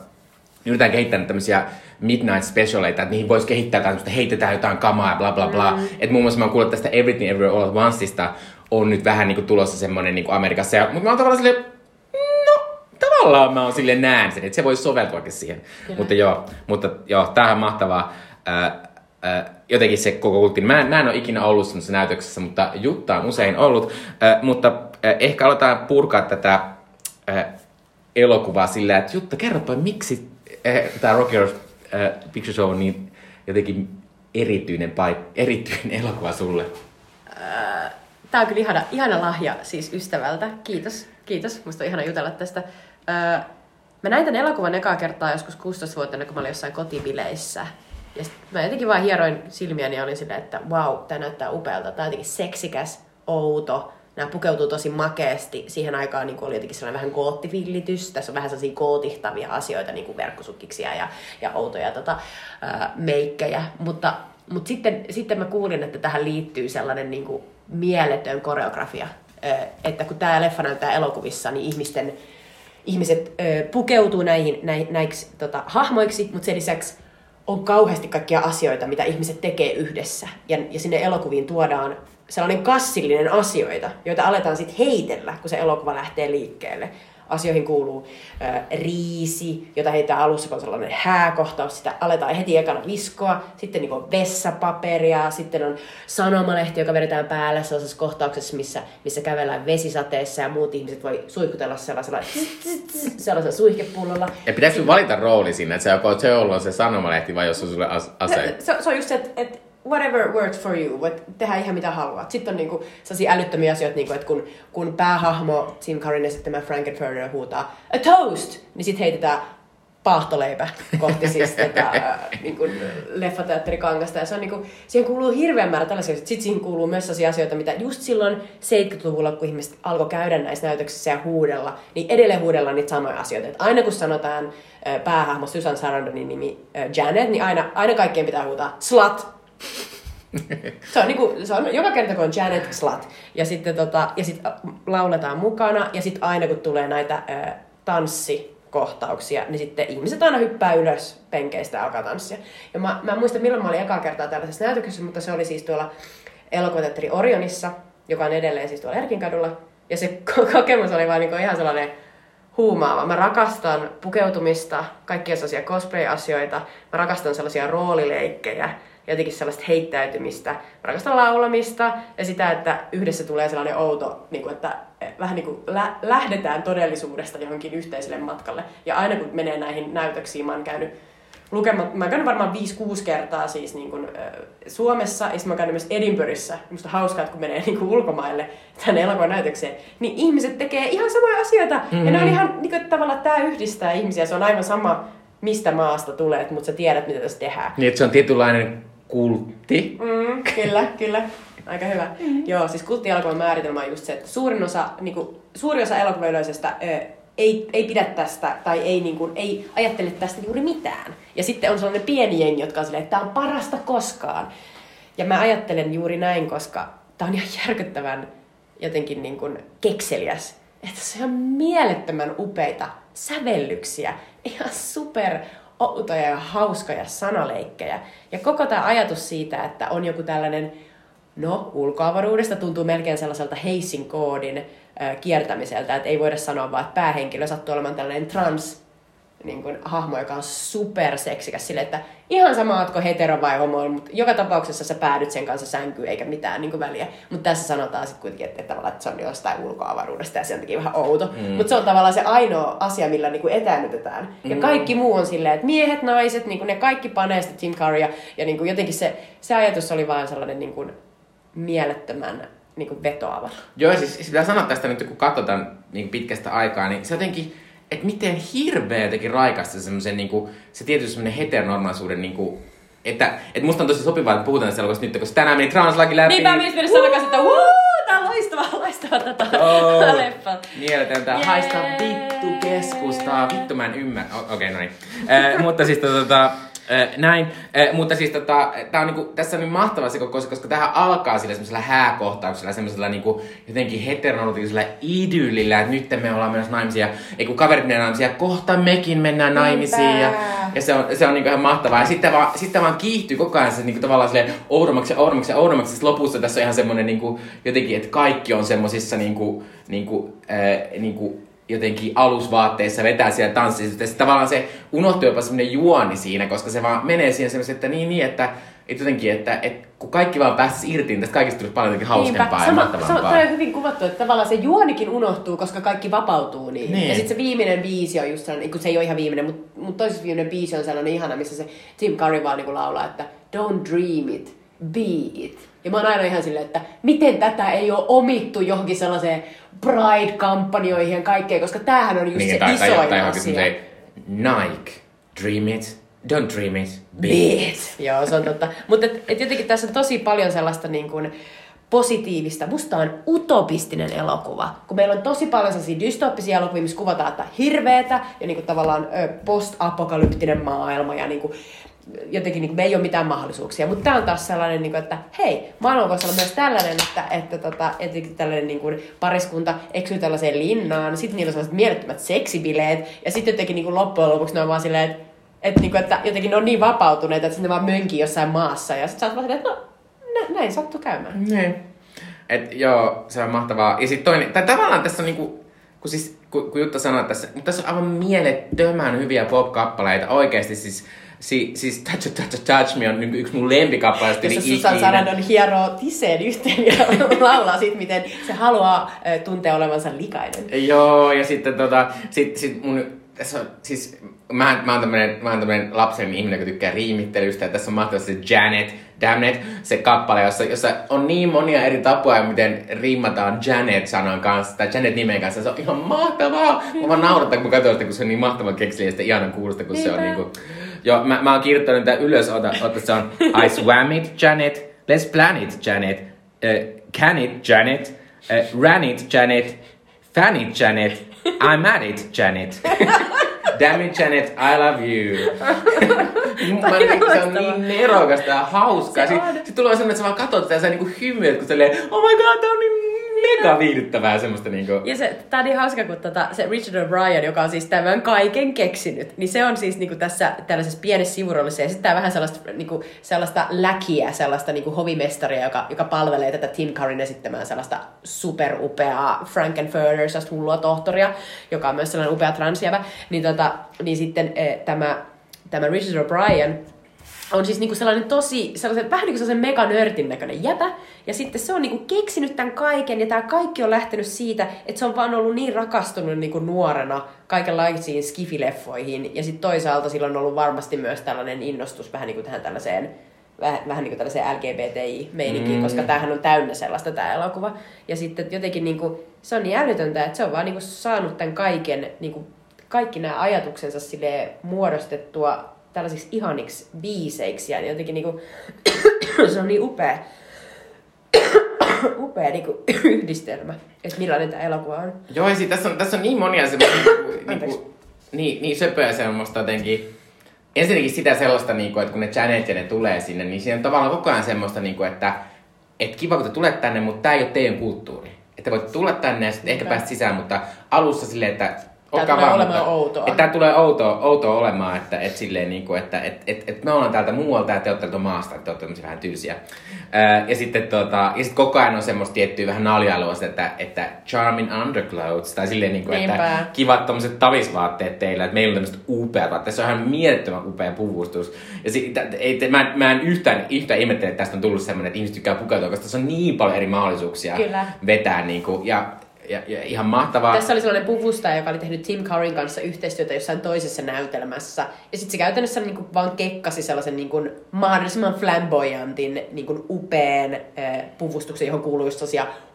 yritetään kehittää tämmöisiä midnight specialeita, että niihin voisi kehittää jotain, että heitetään jotain kamaa ja bla bla bla. Mm. Että muun muassa mä oon kuullut tästä Everything Everywhere All at Onceista on nyt vähän niin kuin tulossa semmoinen niin kuin Amerikassa. Ja, mutta mä oon tavallaan silleen, tavallaan mä oon sille näen sen, että se voisi soveltuakin siihen. Kyllä. Mutta joo, mutta joo, tämähän on mahtavaa. Ää, ää, jotenkin se koko kultti. Mä, mä en ole ikinä ollut semmoisessa näytöksessä, mutta Jutta on usein ollut. Ää, mutta ää, ehkä aloitetaan purkaa tätä ää, elokuvaa sillä, että Jutta, kerropa, miksi tämä Rocky Horror Picture Show on niin jotenkin erityinen, paik- erityinen elokuva sulle?
Tämä on kyllä ihana, ihana lahja siis ystävältä. Kiitos. Kiitos. Musta on ihana jutella tästä. Mä näin tämän elokuvan ekaa kertaa joskus 16-vuotiaana, kun mä olin jossain kotibileissä. Ja mä jotenkin vaan hieroin silmiäni ja olin silleen, että wow, tämä näyttää upealta. Tämä on jotenkin seksikäs, outo. Nämä pukeutuu tosi makeasti. Siihen aikaan niin oli jotenkin sellainen vähän koottivillitys. Tässä on vähän sellaisia kootihtavia asioita, niin kuin verkkosukkiksia ja, ja outoja tota, ää, meikkejä. Mutta, mutta sitten, sitten mä kuulin, että tähän liittyy sellainen niin kuin mieletön koreografia. Että kun tämä leffa näyttää elokuvissa, niin ihmisten ihmiset ö, pukeutuu näihin, näin, näiksi tota, hahmoiksi, mutta sen lisäksi on kauheasti kaikkia asioita, mitä ihmiset tekee yhdessä. Ja, ja sinne elokuviin tuodaan sellainen kassillinen asioita, joita aletaan sitten heitellä, kun se elokuva lähtee liikkeelle asioihin kuuluu äh, riisi, jota heitetään alussa, kun on sellainen hääkohtaus, sitä aletaan heti ekana viskoa, sitten niin vessapaperia, sitten on sanomalehti, joka vedetään päälle sellaisessa kohtauksessa, missä, missä kävellään vesisateessa ja muut ihmiset voi suikutella sellaisella, sellaisella suihkepullolla.
Ja pitääkö valita rooli siinä, että se joko se on se sanomalehti vai jos on sulle ase?
Se, se on just se, että, että whatever works for you, voit tehdä ihan mitä haluat. Sitten on niinku sellaisia älyttömiä asioita, niinku, että kun, kun päähahmo Tim Curryn esittämä Frankenfurter huutaa a toast, niin sitten heitetään paahtoleipä kohti siis tätä äh, niin kuin leffateatterikangasta. Ja se on, niin kuin, siihen kuuluu hirveän määrä tällaisia asioita. Sitten siihen kuuluu myös sellaisia asioita, mitä just silloin 70-luvulla, kun ihmiset alkoi käydä näissä näytöksissä ja huudella, niin edelleen huudellaan niitä samoja asioita. Et aina kun sanotaan äh, päähahmo Susan Sarandonin nimi äh, Janet, niin aina, aina kaikkien pitää huutaa slut, se on, niinku, se on joka kerta, kun on Janet Slut. Ja sitten tota, ja sit lauletaan mukana. Ja sitten aina, kun tulee näitä äh, tanssikohtauksia, niin sitten ihmiset aina hyppää ylös penkeistä ja alkaa tanssia. Ja mä, mä en muista, milloin mä olin ekaa kertaa tällaisessa näytöksessä, mutta se oli siis tuolla elokuvateatteri Orionissa, joka on edelleen siis tuolla Erkinkadulla. Ja se kokemus oli vaan niinku ihan sellainen huumaava. Mä rakastan pukeutumista, kaikkia sellaisia cosplay-asioita. Mä rakastan sellaisia roolileikkejä jotenkin sellaista heittäytymistä. Mä rakastan laulamista ja sitä, että yhdessä tulee sellainen outo, niin kuin, että eh, vähän niin kuin lä- lähdetään todellisuudesta johonkin yhteiselle matkalle. Ja aina kun menee näihin näytöksiin, mä oon käynyt lukemat, mä oon käynyt varmaan 5-6 kertaa siis niin kuin, äh, Suomessa, ja sitten mä oon käynyt myös Edinburghissa. Musta hauskaa, että kun menee niin kuin ulkomaille tänne elokuvan näytökseen, niin ihmiset tekee ihan samoja asioita. Mm-hmm. Ja ne on ihan niin kuin, tavallaan, tämä yhdistää ihmisiä. Se on aivan sama, mistä maasta tulet, mutta sä tiedät, mitä tässä tehdään.
Niin, että se on tietynlainen kultti.
Mm, kyllä, kyllä. Aika hyvä. Mm-hmm. Joo, siis kulttielokuvan määritelmä on just se, että suurin osa, niin kuin, suuri osa elokuvayleisöstä ei, ei pidä tästä tai ei, niin kuin, ei ajattele tästä juuri mitään. Ja sitten on sellainen pieni jengi, jotka on silleen, että tämä on parasta koskaan. Ja mä ajattelen juuri näin, koska tämä on ihan järkyttävän jotenkin niin kuin kekseliäs. Että se on mielettömän upeita sävellyksiä, ihan super outoja ja hauskoja sanaleikkejä. Ja koko tämä ajatus siitä, että on joku tällainen, no ulkoavaruudesta tuntuu melkein sellaiselta Heisin koodin kiertämiseltä, että ei voida sanoa vaan, että päähenkilö sattuu olemaan tällainen trans niin kuin, hahmo, joka on superseksikäs sille, että ihan sama, ootko hetero vai homo, mutta joka tapauksessa sä päädyt sen kanssa sänkyyn eikä mitään niin kuin, väliä. Mutta tässä sanotaan sitten kuitenkin, että, että, että se on jostain ulkoavaruudesta ja se on vähän outo. Mm. Mutta se on tavallaan se ainoa asia, millä niin kuin etäännytetään. Mm. Ja kaikki muu on silleen, että miehet, naiset, niin kuin ne kaikki panee sitä Tim Currya. Ja niin kuin jotenkin se, se ajatus oli vaan sellainen niin kuin, mielettömän niin kuin vetoava.
Joo, siis, siis pitää sanoa tästä nyt, kun katsotaan niin pitkästä aikaa, niin se jotenkin että miten hirveä jotenkin raikasta semmoisen, niinku, se tietysti semmoinen heteronormaisuuden niinku, että, että musta on tosi sopivaa, että puhutaan tästä elokuvasta nyt, koska tänään meni translaki läpi.
Niin, pääministeri sanoi kanssa, että Woo! tää on loistava, loistava tätä oh, leffa.
Mieletöntä, yeah. haista vittu keskustaa, vittu mä en ymmärrä. Okei, okay, no niin. äh, mutta siis tota, Äh, näin, mutta siis tota, tää on niinku, tässä on niin mahtava se koko, koska tähän alkaa sillä semmoisella hääkohtauksella, semmoisella niinku, jotenkin heteronormatiivisella idyllillä, että nyt me ollaan menossa naimisiin ja ei kun kaverit menee naimisiin ja kohta mekin mennään naimisiin ja, ja se on, se on niinku ihan mahtavaa. Ja sitten vaan, sitten vaan kiihtyy koko ajan se niinku tavallaan silleen oudommaksi ja oudommaksi ja oudommaksi. Sitten lopussa tässä on ihan semmoinen niinku, jotenkin, että kaikki on semmosissa niinku, niinku, äh, niinku jotenkin alusvaatteissa vetää siellä tanssissa. Ja tavallaan se unohtuu jopa semmoinen juoni siinä, koska se vaan menee siihen semmoisen, että niin, niin, että, että jotenkin, että, että kun kaikki vaan päästäisi irti, niin tästä kaikista tulisi paljon jotenkin hauskempaa Niinpä. ja mahtavampaa.
Sama, on hyvin kuvattu, että tavallaan se juonikin unohtuu, koska kaikki vapautuu niin. niin. Ja sitten se viimeinen biisi on just sellainen, kun se ei ole ihan viimeinen, mutta, mutta toisessa viimeinen biisi on sellainen ihana, missä se Tim Curry vaan niin laulaa, että don't dream it, be it. Ja mä oon aina ihan silleen, että miten tätä ei ole omittu johonkin sellaiseen Pride-kampanjoihin ja kaikkeen, koska tämähän on just niin, se tai, isoin tai, tai asia. Se
Nike, dream it, don't dream it, be
it. Joo, se on totta. Mutta et, et jotenkin tässä on tosi paljon sellaista niin kuin, positiivista. Musta on utopistinen elokuva. Kun meillä on tosi paljon sellaisia dystoppisia elokuvia, missä kuvataan, että hirveetä ja niin kuin tavallaan post-apokalyptinen maailma ja niin kuin jotenkin niin kuin, me ei ole mitään mahdollisuuksia. Mutta tämä on taas sellainen, niin kuin, että hei, maailma voisi olla myös tällainen, että, että, tota, että tällainen niin kuin, pariskunta eksyy tällaiseen linnaan, sitten niillä on sellaiset mielettömät seksibileet, ja sitten jotenkin niin kuin, loppujen lopuksi ne on vaan silleen, että, että, niin kuin, että jotenkin ne on niin vapautuneita, että sitten ne vaan mönkii jossain maassa, ja sitten sä oot vaan silleen, että no, nä, näin sattuu käymään.
Niin. Et joo, se on mahtavaa. Ja sitten toinen, tai tavallaan tässä on niinku, kun siis, kun, kun Jutta sanoi, että tässä, tässä on aivan mielettömän hyviä pop-kappaleita, oikeasti siis Si, siis Touch, Touch, Touch Me on niin yksi mun lempikappaleista
Jossa Susan Sarandon hieroo tiseen yhteen ja laulaa siitä, miten se haluaa tuntea olevansa likainen.
Joo, ja sitten tota, sit, sit mun, tässä on, siis mä, mä oon tämmönen, mä oon tämmönen lapsen ihminen, joka tykkää riimittelystä, ja tässä on mahtavasti Janet, Damnet, se kappale, jossa, jossa on niin monia eri tapoja, miten riimataan Janet-sanan kanssa, tai Janet-nimen kanssa. Se on ihan mahtavaa! Mä vaan naurattaa, kun katsoin sitä, kun se on niin mahtava kekseli, ja ihanan kuulosta, kun Niinpä. se on niinku... Joo, mä, mä oon kirjoittanut tämän ylös, ota, ota se on I swam it, Janet, let's plan it, Janet, uh, can it, Janet, uh, ran it, Janet, fan it, Janet, I'm at it, Janet. Damn it, Janet, I love you. Mä se on niin nerokasta ja hauskaa. Sitten sit tulee semmoinen, että sä vaan katsot sitä ja sä niinku hymyät, kun sä oh my god, tää on niin mega viihdyttävää semmoista niinku...
Ja se, tää on niin hauska, kun tota, se Richard O'Brien, joka on siis tämän kaiken keksinyt, niin se on siis niinku tässä tällaisessa pienessä sivuroolissa ja sitten vähän sellaista, niinku, sellaista läkiä, sellaista niinku hovimestaria, joka, joka palvelee tätä Tim Curryn esittämään sellaista superupeaa Frankenfurter, sellaista hullua tohtoria, joka on myös sellainen upea transjävä, niin, tota, niin sitten eh, tämä, tämä Richard O'Brien, on siis niinku sellainen tosi, sellaisen, vähän niin kuin sellaisen meganörtin näköinen jäpä. Ja sitten se on niinku keksinyt tämän kaiken, ja tämä kaikki on lähtenyt siitä, että se on vaan ollut niin rakastunut niinku nuorena kaikenlaisiin skifileffoihin. Ja sitten toisaalta sillä on ollut varmasti myös tällainen innostus vähän niin kuin tähän tällaiseen vähän, vähän niin kuin tällaiseen LGBTI-meininkiin, mm. koska tämähän on täynnä sellaista tämä elokuva. Ja sitten jotenkin niin kuin, se on niin älytöntä, että se on vaan niin kuin saanut tämän kaiken, niin kuin, kaikki nämä ajatuksensa sille muodostettua tällaisiksi ihaniksi biiseiksi ja jotenkin niinku, se on niin upea. upea niin kuin, yhdistelmä, että millainen tämä elokuva on.
Joo, sit tässä on, tässä on niin monia semmoisia niinku, niinku, niin, niin söpöä semmoista jotenkin. Ensinnäkin sitä sellaista, niinku, että kun ne Janet ja ne tulee sinne, niin siinä on tavallaan koko ajan semmoista, niinku, että et kiva kun te tulet tänne, mutta tämä ei ole teidän kulttuuri. Että voit tulla tänne ja sitten ehkä päästä sisään, mutta alussa silleen, että Olkaa
tulee olemaan
mutta-
outoa.
Että tää tulee outoa, outoa olemaan, että et silleen niinku, että et, et, et me ollaan täältä muualta ja te olette täältä maasta, että te olette tämmöisiä vähän tylsiä. Ää, ja sitten tota, ja sit koko ajan on semmoista tiettyä vähän naljailua, että, että charming underclothes, tai silleen niinku, että
Niinpä.
kivat tommoset tavisvaatteet teillä, että meillä on tämmöiset upeat vaatteet. Se on ihan mielettömän upea puvustus. Ja sit, ei, te- mä, mä en yhtään, yhtään ihmettele, että tästä on tullut semmoinen, että ihmiset tykkää pukeutua, koska tässä on niin paljon eri mahdollisuuksia
Kyllä.
vetää. Niinku, ja, ja, ja, ihan mahtavaa.
Tässä oli sellainen puvustaja, joka oli tehnyt Tim Curryn kanssa yhteistyötä jossain toisessa näytelmässä. Ja sitten se käytännössä niinku vaan kekkasi sellaisen niinku mahdollisimman flamboyantin, niinku upean äh, puvustuksen, johon kuului just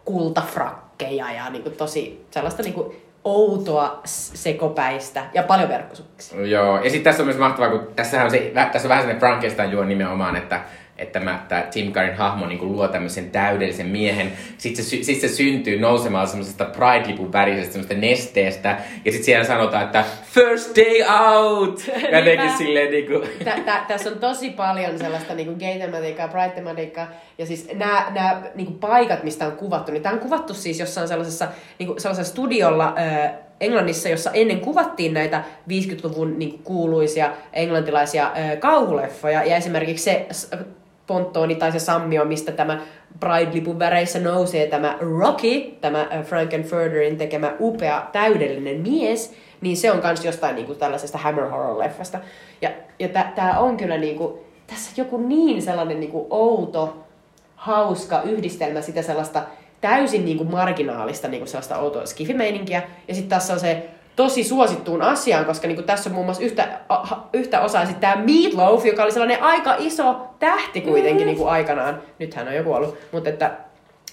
kultafrakkeja ja niinku tosi sellaista niinku outoa s- sekopäistä ja paljon verkkosuksia.
Joo, ja sitten tässä on myös mahtavaa, kun tässähän on se, tässä on vähän sellainen Frankenstein juo nimenomaan, että että mä, tää Tim Curryn hahmo niin luo tämmöisen täydellisen miehen. Sitten se, sit se syntyy nousemalla semmoisesta Pride-lipun värisestä semmoisesta nesteestä. Ja sitten siellä sanotaan, että first day out! Jotenkin silleen.
Tä, tä, tässä on tosi paljon sellaista niinku gay-tematiikkaa, pride-tematiikkaa, ja siis nämä, nämä niinku paikat, mistä on kuvattu, niin tämä on kuvattu siis jossain sellaisessa, niinku sellaisessa studiolla ö, Englannissa, jossa ennen kuvattiin näitä 50-luvun niinku kuuluisia englantilaisia ö, kauhuleffoja, ja esimerkiksi se ponttooni tai se sammio, mistä tämä Pride-lipun väreissä nousee tämä Rocky, tämä ö, Frankenfurterin tekemä upea, täydellinen mies, niin se on myös jostain niinku tällaisesta Hammer Horror-leffasta. Ja, ja tämä on kyllä niinku, tässä joku niin sellainen niinku outo, hauska yhdistelmä sitä sellaista täysin niinku marginaalista niinku sellaista outoa skifimeininkiä. Ja sitten tässä on se tosi suosittuun asiaan, koska niinku tässä on muun muassa yhtä, a, yhtä osaa sitten tämä Meatloaf, joka oli sellainen aika iso tähti kuitenkin niinku aikanaan. Nyt hän on jo kuollut, mutta että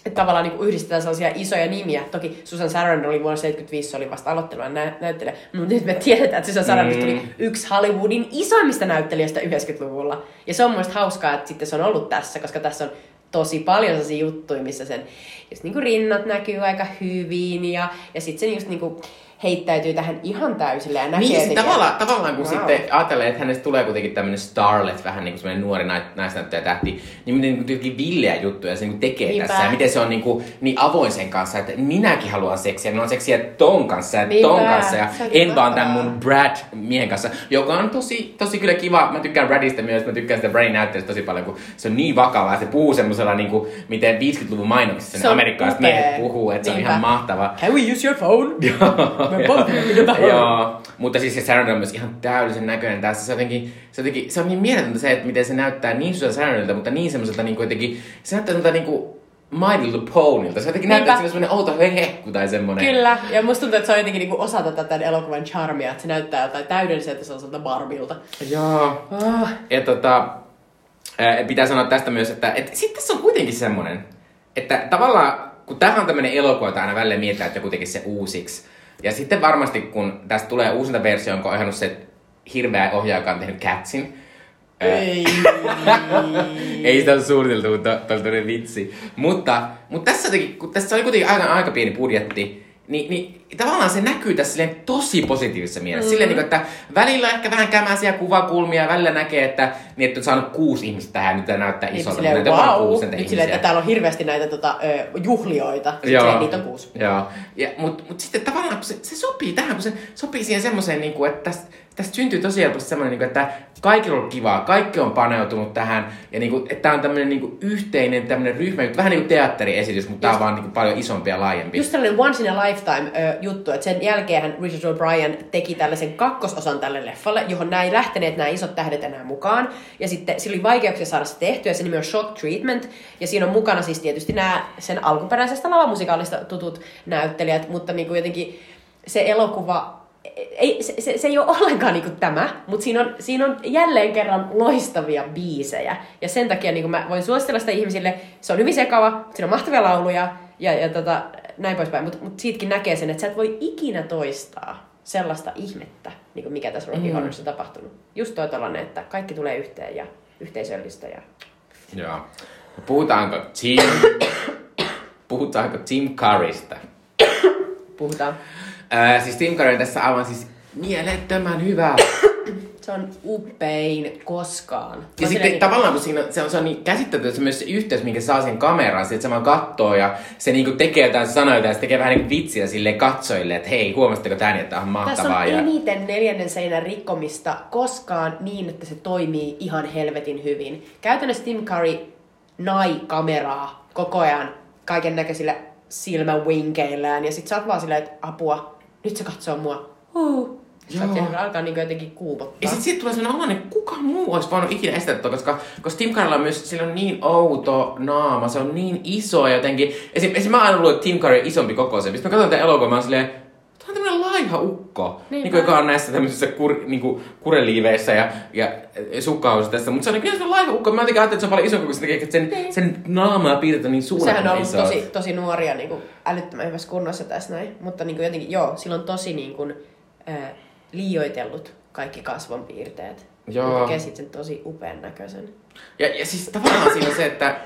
että tavallaan niin yhdistetään sellaisia isoja nimiä. Toki Susan Sarandon oli vuonna 75, se oli vasta aloitteleva nä- näyttelijä. Mutta nyt me tiedetään, että Susan Sarandon
Mm.
tuli yksi Hollywoodin isoimmista näyttelijöistä 90-luvulla. Ja se on mun hauskaa, että sitten se on ollut tässä, koska tässä on tosi paljon sellaisia juttuja, missä sen just niin kuin rinnat näkyy aika hyvin ja, ja sitten se just niin kuin heittäytyy tähän ihan täysille ja näkee
Niin, siis tavallaan,
että-
tavallaan kun
Wow.
sitten ajattelee, että hänestä tulee kuitenkin tämmöinen starlet, vähän niin kuin semmoinen nuori nai- naisnäyttäjä tähti, niin miten niin jotenkin villeä juttuja se niin tekee
Niinpä.
tässä. Ja miten se on niin, kuin, niin avoin sen kanssa, että minäkin haluan seksiä, minulla on seksiä ton kanssa ja
Niinpä.
ton kanssa. Ja en vaan tämän mun Brad-miehen kanssa, joka on tosi, tosi kyllä kiva. Mä tykkään Bradista myös, mä tykkään sitä Bradin näyttelystä tosi paljon, kun se on niin vakavaa. Se puhuu semmoisella, niin kuin, miten 50-luvun mainoksissa ne amerikkalaiset miehet puhuu, että se on
Niinpä.
ihan mahtavaa.
Can we use your phone? Me mitä
Joo, mutta siis se Sarandon on myös ihan täydellisen näköinen tässä. Se, jotenkin, se, jotenkin, se on niin mieletöntä se, että miten se näyttää niin Susan Sarandonilta, mutta niin semmoiselta niin jotenkin, se näyttää semmoilta niin kuin My Little Ponylta. Se jotenkin
Niinpä.
näyttää semmoinen outo hehku tai semmoinen.
Kyllä, ja musta tuntuu, että se on jotenkin niinku osa tätä tämän elokuvan charmia, että se näyttää jotain täydelliseltä sellaiselta Barbilta.
Joo.
Oh.
Ja tota, ää, pitää sanoa tästä myös, että et, sitten tässä on kuitenkin semmoinen, että tavallaan, kun tämähän on tämmöinen elokuva, jota aina välillä mietitään, että joku tekisi se uusiksi. Ja sitten varmasti, kun tästä tulee uusinta versio, jonka on ohjannut se hirveä ohjaaja, joka on tehnyt Catsin.
Ei.
Ei sitä ole suunniteltu, mutta todella vitsi. Mutta, mutta tässä, jotenkin, kun tässä oli kuitenkin aika, aika pieni budjetti, niin, niin tavallaan se näkyy tässä silleen tosi positiivisessa mielessä. Mm. Silleen, niin kuin, että välillä on ehkä vähän kämäisiä kuvakulmia, välillä näkee, että, niin, että on saanut kuusi ihmistä tähän, nyt näyttää
Niin,
isolta,
silleen,
mutta
wow.
kuusi
Nyt silleen, että täällä on hirveästi näitä tota, juhlioita.
Joo.
silleen, niitä on kuusi.
Joo. Ja, mutta mut sitten tavallaan se, se sopii tähän, kun se sopii siihen semmoiseen, niin kuin, että tästä, tästä syntyy tosi helposti semmoinen, niin että kaikilla on kivaa, kaikki on paneutunut tähän, ja niin kuin, että tämä on tämmöinen niin kuin, yhteinen tämmöinen ryhmä, vähän niin kuin teatteriesitys, mutta tämä on vaan niin kuin, paljon isompi ja laajempi.
Just tällainen once in a lifetime ö, juttu, että sen jälkeen Richard O'Brien teki tällaisen kakkososan tälle leffalle, johon näin lähteneet nämä isot tähdet enää mukaan. Ja sitten sillä oli vaikeuksia saada se tehtyä, ja se nimi on Shock Treatment. Ja siinä on mukana siis tietysti nämä sen alkuperäisestä lavamusikaalista tutut näyttelijät, mutta niin kuin jotenkin se elokuva ei, se, se, se ei ole ollenkaan niin tämä, mutta siinä on, siinä on jälleen kerran loistavia biisejä. Ja sen takia niin mä voin suositella sitä ihmisille. Se on hyvin sekava, siinä on mahtavia lauluja ja, ja tota, näin poispäin. Mutta mut siitäkin näkee sen, että sä et voi ikinä toistaa sellaista ihmettä, niin kuin mikä tässä Rocky
Mm.
Horrorissa on tapahtunut. Just toi tällainen, että kaikki tulee yhteen ja yhteisöllistä. Ja...
Joo. Puhutaanko Tim, puhutaanko Tim Currysta?
Puhutaan.
Ää, siis Tim Curry on tässä aivan siis mielettömän hyvä.
Se on upein koskaan. Mä
Ja sitten
niin-
tavallaan kun siinä, se on, se on niin käsittämätöntä se myös se yhteys, minkä saa siihen kameraan, se, että se vaan kattoo ja se niinku tekee jotain sanoja ja se tekee vähän niinku vitsiä sille katsojille, että hei, huomasitteko tämän, että tämä on
Tässä
mahtavaa.
on
ja...
eniten neljännen seinän rikkomista koskaan niin, että se toimii ihan helvetin hyvin. Käytännössä Tim Curry nai kameraa koko ajan kaiken näköisillä silmäwinkeillään ja sit sä oot vaan silleen, että apua, nyt se katsoo mua. Huu. Siellä alkaa niinku jotenkin kuumottaa.
Ja sitten siitä tulee sellainen että kuka muu olisi voinut ikinä estää tätä, koska, koska Tim Currylla on myös sillä on niin outo naama, se on niin iso jotenkin. Esim, esim mä aina luulen, että Tim Curry on isompi kokoisempi. Sitten mä katson tätä elokuvaa, mä oon silleen, laiha ukko. Niin kuin, joka on näissä tämmöisissä kur, niin kuin, kureliiveissä ja, ja sukkausissa. Mutta se on niin kuin laiha ukko. Mä jotenkin ajattelin, että se on paljon isompi, koska se tekee, että sen, sen naamaa piirretään niin
Sehän on
suunnattoman
ollut
iso.
tosi, tosi nuoria niin kuin älyttömän hyvässä kunnossa tässä näin. Mutta niin kuin jotenkin, joo, sillä on tosi niin kuin, ää, liioitellut kaikki kasvonpiirteet.
Joo.
Ja tekee sit sen tosi upean näköisen.
Ja, ja siis tavallaan siinä on se, että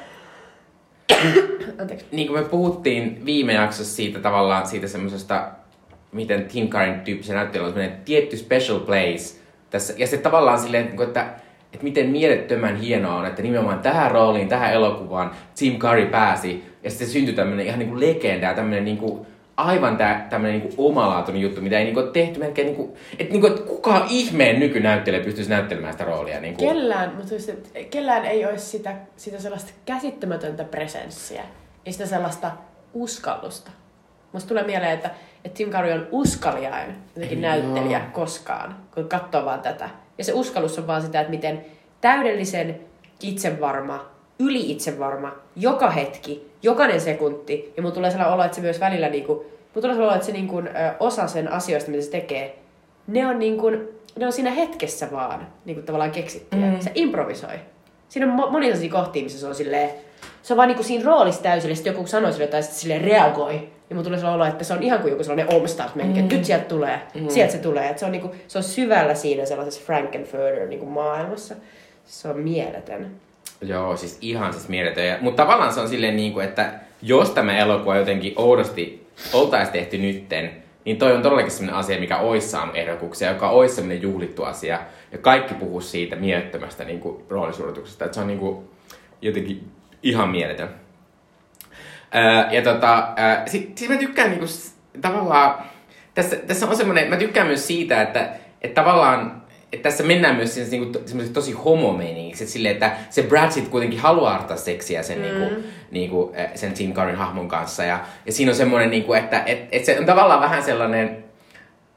Anteeksi.
niin kuin me puhuttiin viime jaksossa siitä tavallaan siitä semmoisesta, miten Tim Curryn tyyppisen näyttelijä on semmoinen tietty special place tässä. Ja se tavallaan silleen, niin että, että miten mielettömän hienoa on, että nimenomaan tähän rooliin, tähän elokuvaan Tim Curry pääsi. Ja sitten syntyi tämmöinen ihan niin kuin legenda tämmöinen niin kuin, aivan tää, tämmöinen niin omalaatuinen juttu, mitä ei niin kuin, tehty melkein niin kuin, että, niin kuin, että kuka ihmeen nykynäyttelijä pystyisi näyttelemään sitä roolia. Niin kuin.
Kellään, mutta just, että kellään ei olisi sitä, sitä sellaista käsittämätöntä presenssiä ja sitä sellaista uskallusta. Musta tulee mieleen, että, että Tim Curry on uskaliain jotenkin
Joo.
näyttelijä koskaan, kun katsoo vaan tätä. Ja se uskallus on vaan sitä, että miten täydellisen itsevarma, yli itsevarma, joka hetki, jokainen sekunti. Ja mulla tulee sellainen olo, että se myös välillä niinku, mulla tulee sellainen olo, että se niinku, ö, osa sen asioista, mitä se tekee, ne on, niinku, ne on siinä hetkessä vaan niinku tavallaan keksittyjä. Mm. Se improvisoi. Siinä on mo- monia sellaisia kohtia, missä se on silleen, se on vaan niinku siinä roolissa täysillä, sitten joku sanoo sille jotain, sitten silleen reagoi. Ja mulla tulee sellainen olo, että se on ihan kuin joku sellainen omstaus mm. että nyt sieltä tulee, mm. sieltä se tulee. Että se, on niinku, se on syvällä siinä sellaisessa Frankenfurter niinku maailmassa. Se on mieletön.
Joo, siis ihan siis mieletön. Mutta tavallaan se on silleen niin kuin, että jos tämä elokuva jotenkin oudosti oltaisi tehty nytten, niin toi on todellakin sellainen asia, mikä olisi saanut ehdokuksia, joka olisi sellainen juhlittu asia. Ja kaikki puhuu siitä mielettömästä niin kuin, roolisuorituksesta. Että se on niin kuin, jotenkin ihan mieletön. Öö, ja tota, öö, sit, sit mä tykkään niinku, tavallaan, tässä, tässä on semmoinen, mä tykkään myös siitä, että, että tavallaan, että tässä mennään myös siis niinku, tosi homomeiningiksi, että silleen, että se Brad sit kuitenkin haluaa harrastaa seksiä sen, mm. niinku, niinku, sen Tim Curryn hahmon kanssa, ja, ja siinä on semmoinen, niinku, että et, et se on tavallaan vähän sellainen,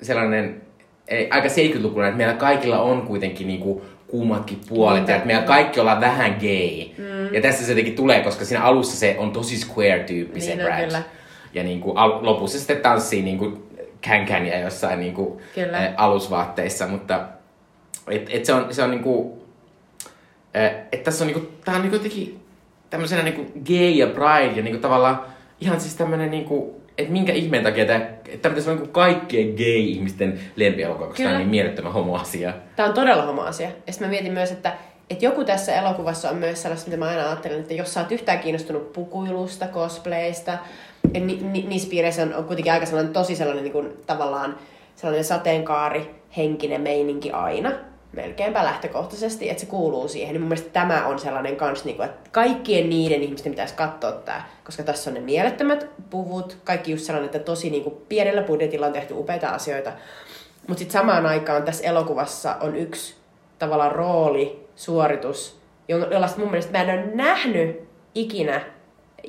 sellainen ei, aika 70-lukuinen, että meillä kaikilla on kuitenkin niinku kummatkin puolet, ja että meillä kaikki ollaan vähän gay. Mm. Ja tässä se jotenkin tulee, koska siinä alussa se on tosi square-tyyppi se
Niin on,
Brad.
kyllä.
Ja niinku, al- lopussa sitten tanssii niinku kän ja jossain niinku,
Kyllä.
ä, alusvaatteissa, mutta et, et se on, se on niinku, ä, et tässä on niinku, tää on niinku jotenkin tämmöisenä niinku gay ja pride ja niinku tavallaan ihan siis tämmönen niinku, että minkä ihmeen takia että tämä pitäisi olla niinku kaikkien gay-ihmisten lempielokuva, koska tää on niin mielettömän homo-asia.
Tämä on todella homo-asia. Ja sitten mä mietin myös, että, että joku tässä elokuvassa on myös sellaista, mitä mä aina ajattelen, että jos sä oot yhtään kiinnostunut pukuilusta, cosplayista, ja ni, ni, niissä piireissä on, on kuitenkin aika sellainen tosi sellainen niin kuin, tavallaan sellainen sateenkaari, henkinen meininki aina, melkeinpä lähtökohtaisesti, että se kuuluu siihen. Niin mun mielestä tämä on sellainen kans, niin kuin, että kaikkien niiden ihmisten pitäisi katsoa tämä, koska tässä on ne mielettömät puvut, kaikki just sellainen, että tosi niin kuin, pienellä budjetilla on tehty upeita asioita. Mutta sitten samaan aikaan tässä elokuvassa on yksi tavallaan rooli, suoritus, jo- jollaista mun mielestä mä en ole nähnyt ikinä.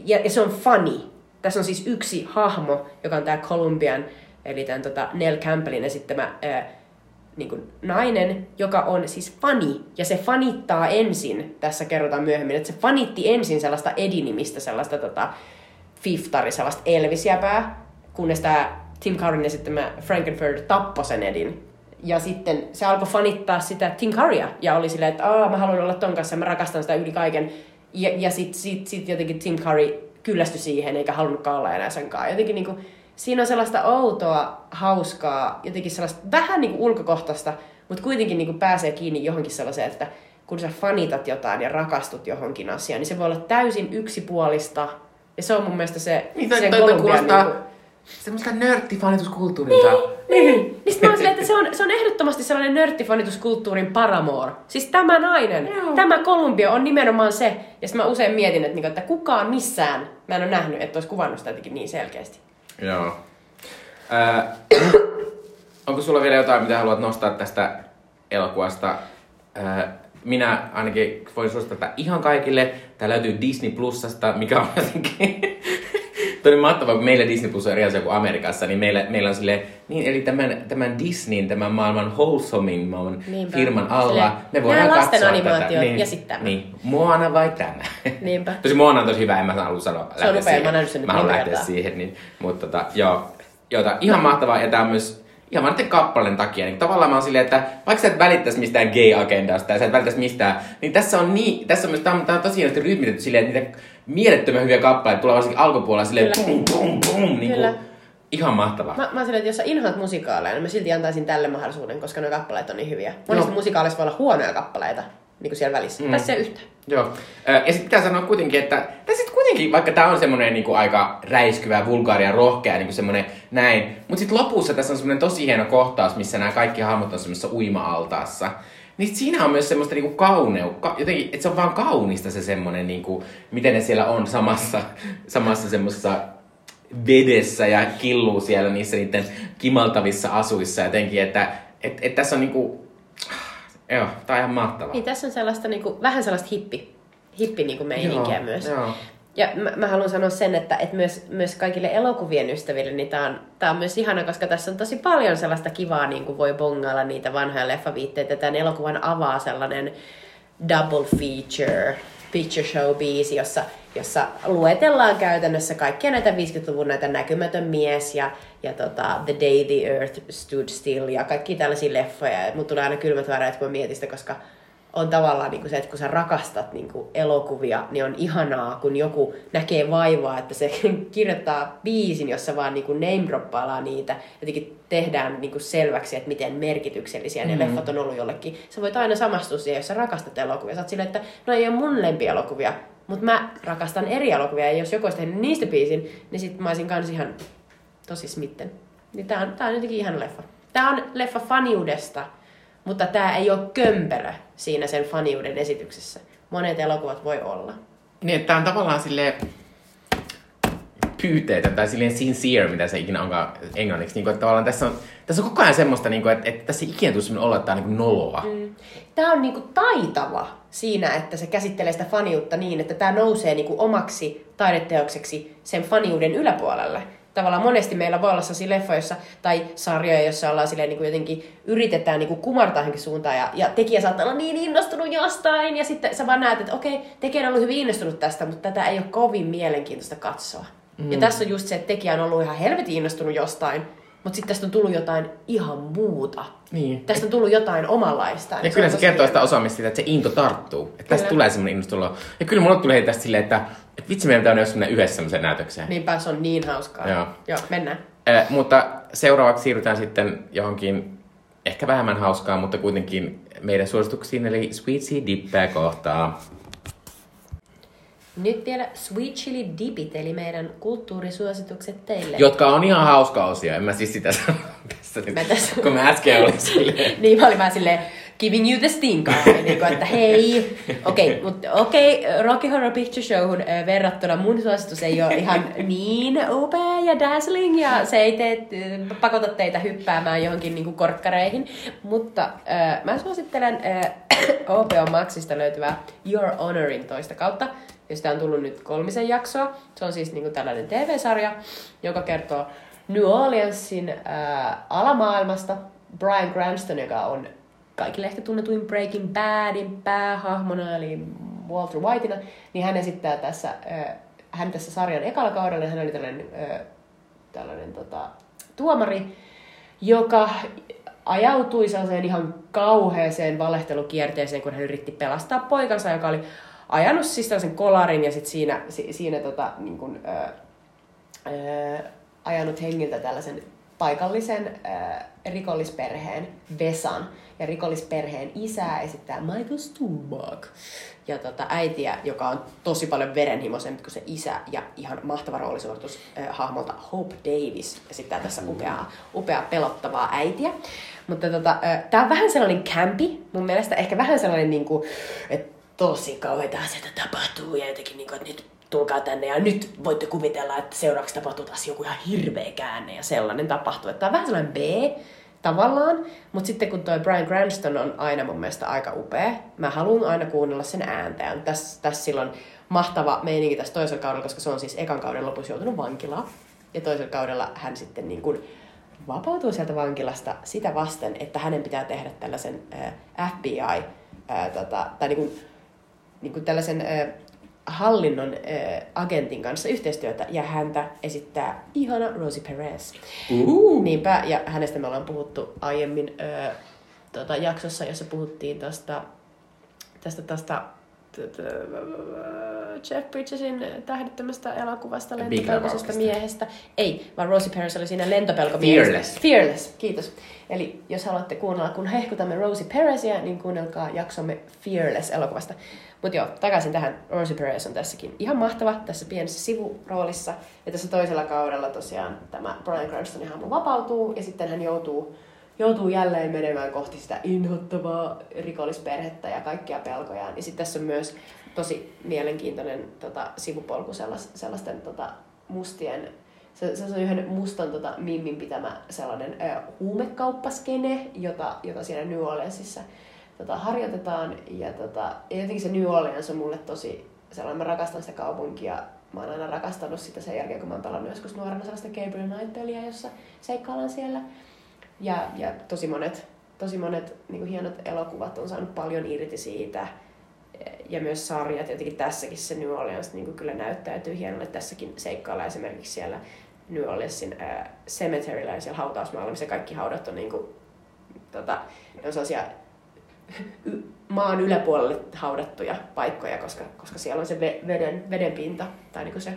Ja, ja se on funny. Tässä on siis yksi hahmo, joka on tämä Columbian, eli tämän tota Nell Campbellin esittämä niin kuin nainen, joka on siis funny. Ja se fanittaa ensin, tässä kerrotaan myöhemmin, että se fanitti ensin sellaista Eddie-nimistä, sellaista tota, fiftari, sellaista Elvis-jäpää, kunnes tämä Tim Curryn esittämä Frankenfurter tappoi sen Edin. Ja sitten se alkoi fanittaa sitä Tim Currya ja oli silleen, että Aa, mä haluan olla ton kanssa ja mä rakastan sitä yli kaiken. Ja, ja sitten sit, sit jotenkin Tim Curry kyllästyi siihen eikä halunnutkaan olla enää sen. Jotenkin niinku, siinä on sellaista outoa, hauskaa, jotenkin sellaista vähän niinku ulkokohtaista, mutta kuitenkin niinku pääsee kiinni johonkin sellaiseen, että kun sä fanitat jotain ja rakastut johonkin asiaan, niin se voi olla täysin yksipuolista. Ja se on mun mielestä se,
Niin,
se
toi, toi kuulostaa
niinku-
semmoista nörttifanituskulttuurilta.
niin. niin sit mä oon silleen, että se on, se on ehdottomasti sellainen nörttifanituskulttuurin paramour. Siis tämä nainen,
Joo.
tämä Kolumbia on nimenomaan se. Ja sitten mä usein mietin, että, niinku, että kukaan missään, mä en ole nähnyt, että olisi kuvannut sitä jotenkin niin selkeästi.
Joo. Ää, onko sulla vielä jotain, mitä haluat nostaa tästä elokuvasta? Ää, minä ainakin voin tätä ihan kaikille. Tämä löytyy Disney Plusasta, mikä on jotenkin... Toi on mahtavaa, kun meillä Disney Plus on eri asia kuin Amerikassa, niin meillä, meillä on sille niin eli tämän, tämän Disneyn, tämän maailman wholesomein maailman
Niinpä.
firman alla,
Silleen,
me voidaan
nämä lasten
katsoa
animaatiot
tätä. Niin,
ja sit tämä.
Niin, Moana vai tämä?
Niinpä.
Tosi Moana on tosi hyvä, en mä halua sanoa.
Se on upea, mä oon nähnyt sen nyt
Mä haluan lähteä siihen, niin, mutta tota, joo, jota, ihan mahtavaa, ja tää on myös ihan vaan niiden kappaleen takia. Niin tavallaan mä oon silleen, että vaikka sä et välittäisi mistään gay-agendasta ja sä et välittäisi mistään, niin tässä on niin, tässä on myös, tää on, tää on tosi hienosti rytmitetty silleen, että niitä mielettömän hyviä kappaleita tulee varsinkin alkupuolella silleen
Kyllä.
pum, pum, pum, niin kuin, ihan mahtavaa.
Mä, mä oon silleen, että jos sä inhoat musikaaleja, niin mä silti antaisin tälle mahdollisuuden, koska nuo kappaleet on niin hyviä. Monesti
Joo.
musikaaleissa voi olla huonoja kappaleita, niin kuin siellä välissä. Mm. Tässä ei yhtään.
Joo. Ja sitten pitää sanoa kuitenkin, että tässä sit kuitenkin, vaikka tämä on semmoinen niinku aika räiskyvä, vulgaari ja rohkea, niinku semmoinen näin, mutta sitten lopussa tässä on semmoinen tosi hieno kohtaus, missä nämä kaikki hahmot on semmoisessa uima-altaassa. Niin siinä on myös semmoista niinku kauneukka, jotenkin, että se on vaan kaunista se semmoinen, niinku, miten ne siellä on samassa, samassa semmoisessa vedessä ja killuu siellä niissä niiden kimaltavissa asuissa jotenkin, että et, et tässä on niinku, joo, tää on ihan mahtavaa.
Niin tässä on sellaista niinku, vähän sellaista hippi, hippi niinku meininkiä
Joo,
myös.
joo.
Ja mä, mä haluan sanoa sen, että, että myös, myös kaikille elokuvien ystäville, niin tää on, on myös ihana, koska tässä on tosi paljon sellaista kivaa, niin kuin voi bongailla niitä vanhoja leffaviitteitä. Tämän elokuvan avaa sellainen double feature, picture show biisi, jossa, jossa luetellaan käytännössä kaikkia näitä 50-luvun näitä näkymätön mies ja, ja tota, The Day the Earth Stood Still ja kaikki tällaisia leffoja. Ja mut tulee aina kylmät väreet, kun mä mietin sitä, koska on tavallaan niin kuin se, että kun sä rakastat niin kuin elokuvia, niin on ihanaa, kun joku näkee vaivaa, että se kirjoittaa biisin, jossa vaan niin kuin name niitä. Jotenkin tehdään niin kuin selväksi, että miten merkityksellisiä ne leffat on ollut jollekin. Sä voit aina samastua siihen, jos sä rakastat elokuvia. Sä oot silleen, että no ei ole mun lempielokuvia, mutta mä rakastan eri elokuvia. Ja jos joku olisi tehnyt niistä biisin, niin sit mä olisin kans ihan tosi smitten. Niin tää on, tää on jotenkin ihan leffa. Tää on leffa faniudesta, mutta tää ei ole kömpelö siinä sen faniuden esityksessä. Monet elokuvat voi olla.
Niin, tää on tavallaan silleen pyyteetön tai silleen sincere, mitä se ikinä onkaan englanniksi. Niin kuin, että tavallaan tässä on, tässä on koko ajan semmoista, niin kuin, että, että tässä ei ikinä tule semmoinen olo, että tää on niin kuin noloa. Mm.
Tämä on niinku taitava siinä, että se käsittelee sitä faniutta niin, että tämä nousee niinku omaksi taideteokseksi sen faniuden yläpuolelle. Tavallaan monesti meillä voi olla sellaisia leffoja jossa, tai sarjoja, joissa ollaan silleen, niin kuin jotenkin yritetään niin kuin kumartaa johonkin suuntaan, ja, ja tekijä saattaa olla niin innostunut jostain, ja sitten sä vaan näet, että okei, tekijä on ollut hyvin innostunut tästä, mutta tätä ei ole kovin mielenkiintoista katsoa. Mm. Ja tässä on just se, että tekijä on ollut ihan helvetin innostunut jostain, mutta sitten tästä on tullut jotain ihan muuta.
Niin.
Tästä on tullut jotain omanlaistaan.
Ja kyllä se
tosi
kertoo sitä osaamista siitä, että se into tarttuu. Että tästä tulee semmoinen innostulo. Ja kyllä mulle tulee tästä silleen, että, että vitsi meidän pitää mennä semmoinen yhdessä semmoiseen näytökseen.
Niinpä se on niin hauskaa.
Joo.
Joo, mennään.
Eh, mutta seuraavaksi siirrytään sitten johonkin ehkä vähemmän hauskaa, mutta kuitenkin meidän suosituksiin, eli Sweet Sea Dippeä kohtaa.
Nyt vielä Sweet Chili Dipit, eli meidän kulttuurisuositukset teille.
Jotka on ihan hauska osio, en mä siis sitä sano tässä nyt,
Mä tässä-
kun mä äsken olin silleen.
Niin mä olin vähän silleen, giving you the stink eye, niin kuin, että hei. Okei, okay, mutta okei, okay, Rocky Horror Picture Showhun äh, verrattuna mun suositus ei ole ihan niin upea ja dazzling ja se ei tee, äh, pakota teitä hyppäämään johonkin niin kuin korkkareihin. Mutta äh, mä suosittelen äh, OPO Maxista löytyvää Your Honorin toista kautta, josta on tullut nyt kolmisen jaksoa. Se on siis niin kuin tällainen TV-sarja, joka kertoo New Orleansin äh, alamaailmasta. Brian Cranston, joka on kaikille ehkä tunnetuin Breaking Badin päähahmona, eli Walter Whiteina, niin hän esittää tässä, äh, hän tässä sarjan ekalla kaudella, hän oli tällainen, äh, tällainen tota, tuomari, joka ajautui sellaiseen ihan kauheeseen valehtelukierteeseen, kun hän yritti pelastaa poikansa, joka oli ajanut siis tällaisen kolarin ja sitten siinä, si, siinä tota, niin kuin, ö, ö, ajanut hengiltä tällaisen paikallisen ö, rikollisperheen Vesan. Ja rikollisperheen isää esittää Michael Stuhlbarg. Ja tota, äitiä, joka on tosi paljon verenhimoisempi kuin se isä. Ja ihan mahtava roolisuoritus äh, hahmolta Hope Davis. Ja sitten tässä upeaa, upeaa pelottavaa äitiä. Mutta tota, äh, tää on vähän sellainen campi. Mun mielestä ehkä vähän sellainen, niinku, että tosi kauheita asioita tapahtuu. Ja jotenkin, niinku, että nyt tulkaa tänne ja nyt voitte kuvitella, että seuraavaksi tapahtuu taas joku ihan hirveä käänne ja sellainen tapahtuu. Että tämä on vähän sellainen B tavallaan, mutta sitten kun toi Brian Cranston on aina mun mielestä aika upea, mä haluan aina kuunnella sen ääntä ja tässä, tässä silloin mahtava meininki tässä toisella kaudella, koska se on siis ekan kauden lopussa joutunut vankilaan. Ja toisella kaudella hän sitten niin kuin vapautuu sieltä vankilasta sitä vasten, että hänen pitää tehdä tällaisen äh, FBI, äh, tota, tai niin kuin, niin kuin tällaisen äh, hallinnon äh, agentin kanssa yhteistyötä ja häntä esittää ihana Rosie Perez.
Uh.
Niinpä, ja hänestä me ollaan puhuttu aiemmin äh, tota, jaksossa, jossa puhuttiin tästä, tästä, tästä Jeff Bridgesin tähdittömästä elokuvasta lentopelkoisesta miehestä. Ei, vaan Rosie Perez oli siinä lentopelkomiehestä.
Fearless.
Fearless, kiitos. Eli jos haluatte kuunnella, kun hehkutamme Rosie Perezia, niin kuunnelkaa jaksomme Fearless-elokuvasta. Mutta joo, takaisin tähän. Rosie Perez on tässäkin ihan mahtava tässä pienessä sivuroolissa. Ja tässä toisella kaudella tosiaan tämä Brian Cranstonin hahmo vapautuu ja sitten hän joutuu, joutuu jälleen menemään kohti sitä inhottavaa rikollisperhettä ja kaikkia pelkojaan. Ja sitten tässä on myös tosi mielenkiintoinen tota, sivupolku sellas, sellaisten tota, mustien se, se on yhden mustan tota, mimmin pitämä sellainen ö, huumekauppaskene, jota, jota siellä New Orleansissa tota, harjoitetaan. Ja, tota, jotenkin se New Orleans on mulle tosi sellainen, mä rakastan sitä kaupunkia. Mä oon aina rakastanut sitä sen jälkeen, kun mä oon pelannut joskus nuorena sellaista Gabriel Knight-peliä, jossa seikkaillaan siellä. Ja, ja tosi monet, tosi monet niin kuin hienot elokuvat on saanut paljon irti siitä. Ja myös sarjat, jotenkin tässäkin se New Orleans niin kuin kyllä näyttäytyy hienolle. Tässäkin seikkailla esimerkiksi siellä New Orleansin äh, cemeteryllä ja siellä hautausmaalla, missä kaikki haudat on niin kuin, tota, ne on sellaisia y- maan yläpuolelle haudattuja paikkoja, koska, koska siellä on se ve- veden, veden pinta, tai niin se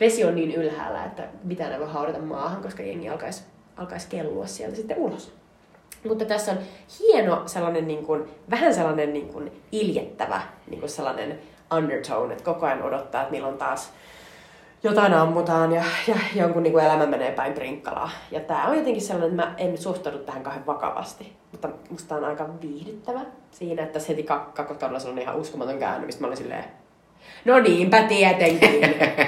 vesi on niin ylhäällä, että mitään ei voi haudata maahan, koska jengi alkaisi, alkaisi kellua sieltä sitten ulos. Mutta tässä on hieno sellainen niin kuin, vähän sellainen niin kuin iljettävä niin kuin sellainen undertone, että koko ajan odottaa, että milloin taas jotain ammutaan ja, ja jonkun niin kuin elämä menee päin prinkkalaa. Ja tämä on jotenkin sellainen, että mä en suhtaudu tähän kauhean vakavasti. Mutta musta on aika viihdyttävä siinä, että se heti se on ihan uskomaton käänny, mistä mä olin silleen, no niinpä tietenkin.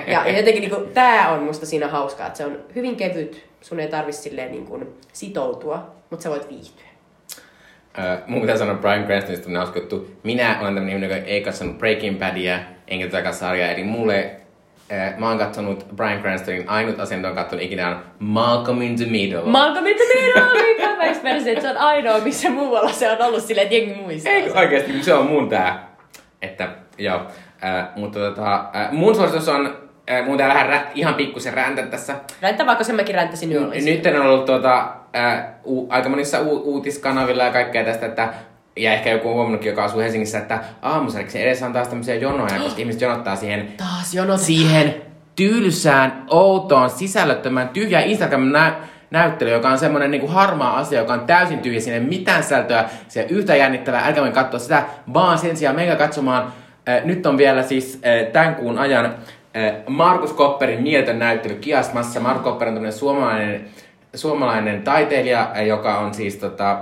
ja, jotenkin niin kuin, tää on musta siinä hauskaa, että se on hyvin kevyt, sun ei tarvi silleen niin kuin sitoutua, mutta sä voit viihtyä.
Öö, mun pitää sanoa Brian Cranstonista on hauska juttu. Minä olen tämmönen ihminen, joka ei katsonut Breaking Badia, enkä tätä sarjaa. Eli mulle, mä oon katsonut Brian Cranstonin, ainut asia, mitä oon katsonut ikinä on Malcolm in the Middle.
Malcolm in the Middle comeback versi, että se on ainoa, missä muualla se on ollut silleen, että jengi muistaa.
Eikö
sen.
oikeesti, se on mun tää. Että, joo. Äh, mutta tota, äh, mun suositus on, äh, mun tää vähän rä, ihan pikkusen räntä tässä.
Räntä vaikka sen mäkin ränttäsin New Orleansiin.
Nyt on ollut tuota, äh, u, aika monissa u, uutiskanavilla ja kaikkea tästä, että ja ehkä joku on huomannutkin, joka asuu Helsingissä, että aamusariksi edessä on taas tämmöisiä jonoja, koska ihmiset jonottaa siihen
Taas
siihen tylsään, outoon, sisällöttömään, tyhjään Instagramin nä- näyttely, joka on semmoinen niinku harmaa asia, joka on täysin tyhjä, siinä ei mitään sisältöä, se yhtä jännittävää, älkää katsoa sitä, vaan sen sijaan menkää katsomaan, nyt on vielä siis äh, tämän kuun ajan äh, Markus Kopperin mieltön näyttely Kiasmassa. Markus Kopper on tämmöinen suomalainen, suomalainen taiteilija, joka on siis tota,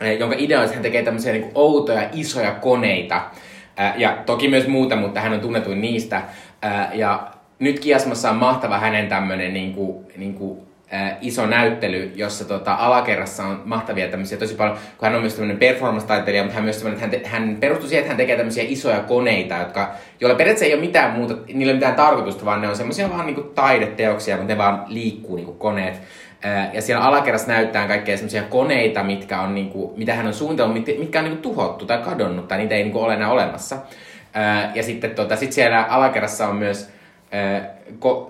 eh, jonka idea on, että hän tekee tämmöisiä niin outoja, isoja koneita. Ja toki myös muuta, mutta hän on tunnetuin niistä. Ja nyt Kiasmassa on mahtava hänen tämmöinen niin kuin, niin kuin, ää, iso näyttely, jossa tota, alakerrassa on mahtavia tämmöisiä tosi paljon, kun hän on myös tämmöinen performance-taiteilija, mutta hän myös tämmöinen, että hän, te, hän perustuu siihen, että hän tekee tämmöisiä isoja koneita, jotka, joilla periaatteessa ei ole mitään muuta, niillä ei ole mitään tarkoitusta, vaan ne on semmoisia vaan niin kuin taideteoksia, mutta ne vaan liikkuu niin kuin koneet. Ää, Ja siellä alakerrassa näyttää kaikkea semmoisia koneita, mitkä on niinku, mitä hän on suunnitellut, mit- mitkä on niinku tuhottu tai kadonnut tai niitä ei niinku ole enää olemassa. Ää, Ja sitten tota, sit siellä alakerrassa on myös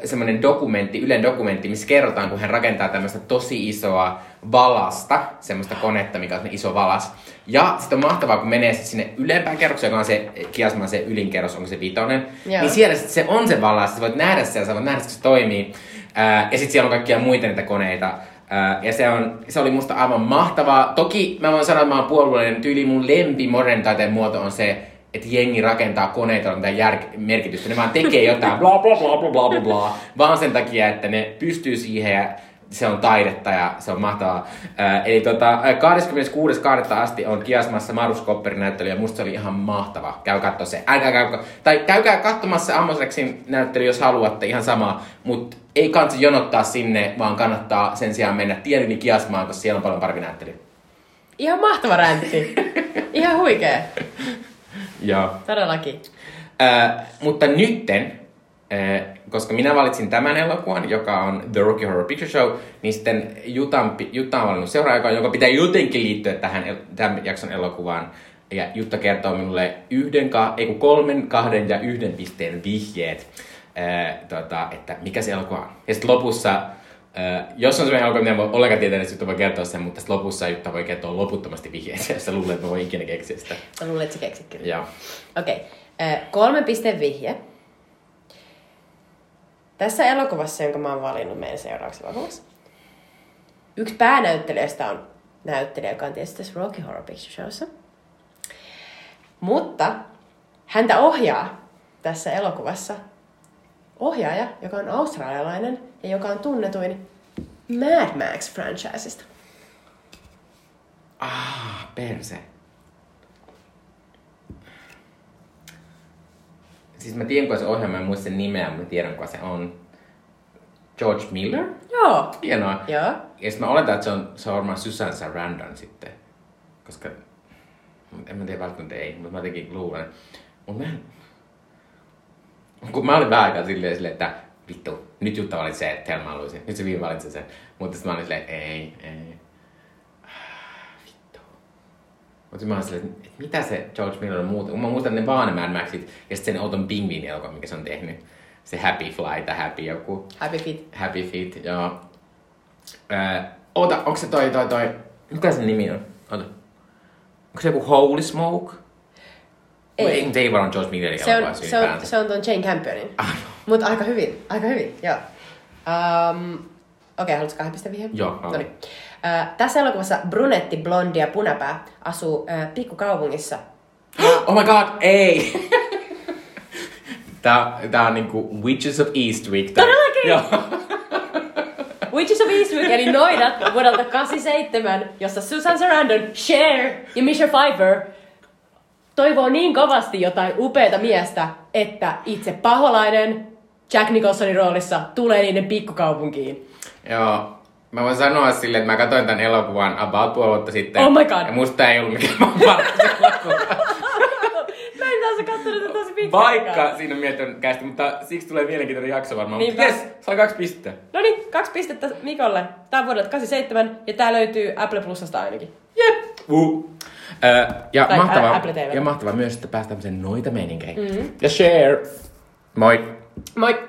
semmoinen dokumentti, Ylen dokumentti, missä kerrotaan, kun hän rakentaa tämmöistä tosi isoa valasta, semmoista konetta, mikä on iso valas. Ja sitten on mahtavaa, kun menee sit sinne ylempään kerrokseen, joka on se Kiasman se ylinkerros, onko se vitonen,
Joo.
niin siellä sit se on se valas, sä voit nähdä siellä, sä voit nähdä, että se toimii. Ää, ja sitten siellä on kaikkia muita niitä koneita. Ää, ja se, on, se oli musta aivan mahtavaa. Toki mä voin sanoa, että mä oon puolueellinen tyyli. Mun lempi modern taiteen muoto on se, että jengi rakentaa koneita, on mitään jär- merkitystä. Ne vaan tekee jotain bla bla bla bla bla bla bla, vaan sen takia, että ne pystyy siihen ja se on taidetta ja se on mahtavaa. Ää, eli tota, 26.2. asti on Kiasmassa Marus Kopperin näyttely ja musta se oli ihan mahtava. Käy katsoa se. Älkää käy, tai käykää katsomassa Amos Rexin näyttely, jos haluatte, ihan sama. Mutta ei kannata jonottaa sinne, vaan kannattaa sen sijaan mennä Tienini Kiasmaan, koska siellä on paljon parempi näyttely.
Ihan mahtava räntti. Ihan huikea.
Joo.
Todellakin.
Ää, mutta nytten, ää, koska minä valitsin tämän elokuvan, joka on The Rocky Horror Picture Show, niin sitten Jutan, Jutta on valinnut seuraaja, joka pitää jotenkin liittyä tähän tämän jakson elokuvaan. Ja Jutta kertoo minulle yhden, ei kun kolmen, kahden ja yhden pisteen vihjeet, ää, tota, että mikä se elokuva on. Ja sitten lopussa, ää, jos on sellainen mitä en voi ollenkaan tietää, niin Jutta voi kertoa sen, mutta sitten lopussa Jutta voi kertoa loputtomasti vihjeitä, jos sä luulet, että mä voin ikinä keksiä sitä.
Mä luulen, että sä keksit kyllä.
Joo.
Okei. Okay. Kolme pisteen vihje. Tässä elokuvassa, jonka mä oon valinnut meidän seuraavaksi elokuvassa, yksi päänäyttelijöistä on näyttelijä, joka on tietysti tässä Rocky Horror Picture Showssa. Mutta häntä ohjaa tässä elokuvassa ohjaaja, joka on australialainen ja joka on tunnetuin Mad Max-franchisesta.
Ah, perse. Siis mä tiedän, kuka se ohjelma, en muista sen nimeä, mutta tiedän, kuka se on. George Miller?
Joo.
Hienoa.
Joo.
Ja sit mä oletan, että se on, se on varmaan Susan Sarandon sitten. Koska, en mä tiedä välttämättä ei, mutta mä jotenkin luulen. Mut mä en... Kun mä olin vähän aikaa silleen, silleen että vittu, nyt Jutta valitsee Thelma Luisin. Nyt se viime valitsi sen. Mutta sitten mä olin silleen, ei, ei. Ah, Vittu. Mutta mä olin silleen, että mitä se George Miller on muuta. Mä muistan ne vaan ne Mad Maxit ja sitten sen Outon Pingviin elokuva, mikä se on tehnyt. Se Happy Fly tai Happy joku.
Happy Feet.
Happy Feet, joo. Öö, oota, onko se toi, toi, toi, mikä sen nimi on? Oota. Onko se joku Holy Smoke?
Ei.
Mutta ei varmaan George Millerin
Se on, se on, se on ton Jane Campionin.
Ah,
Mutta aika hyvin, aika hyvin, joo. Um, Okei, okay, haluatko kahden pisteen vihje?
Joo, haluan.
Noniin. Uh, tässä elokuvassa brunetti, blondi ja punapää asuu uh, pikkukaupungissa.
Oh my god, ei! tää, tää on niinku Witches of Eastwick. Tää-
Todellakin!
Joo.
Witches of Eastwick, eli Noidat vuodelta 87, jossa Susan Sarandon, Cher ja Michelle Pfeiffer toivoo niin kovasti jotain upeata miestä, että itse paholainen Jack Nicholsonin roolissa tulee niiden pikkukaupunkiin.
Joo. Mä voin sanoa silleen, että mä katsoin tän elokuvan about puoli vuotta sitten.
Oh my god.
Ja musta ei ollut mikään.
Mä en taas katsonut tätä tosi pitkään.
Vaikka siinä on miettinyt kästi, mutta siksi tulee mielenkiintoinen jakso varmaan.
Niinpä.
Mutta jes, sai kaksi pistettä.
No niin, kaksi pistettä Mikolle. Tää on vuodelta 87 ja tää löytyy Apple Plusasta ainakin.
Jep. Uh. Ö, ja,
Tai
mahtavaa,
Ä- Apple TV.
ja mahtavaa myös, että päästään tämmöiseen noita meininkeihin. Mm-hmm. Ja share. Moi.
Moi!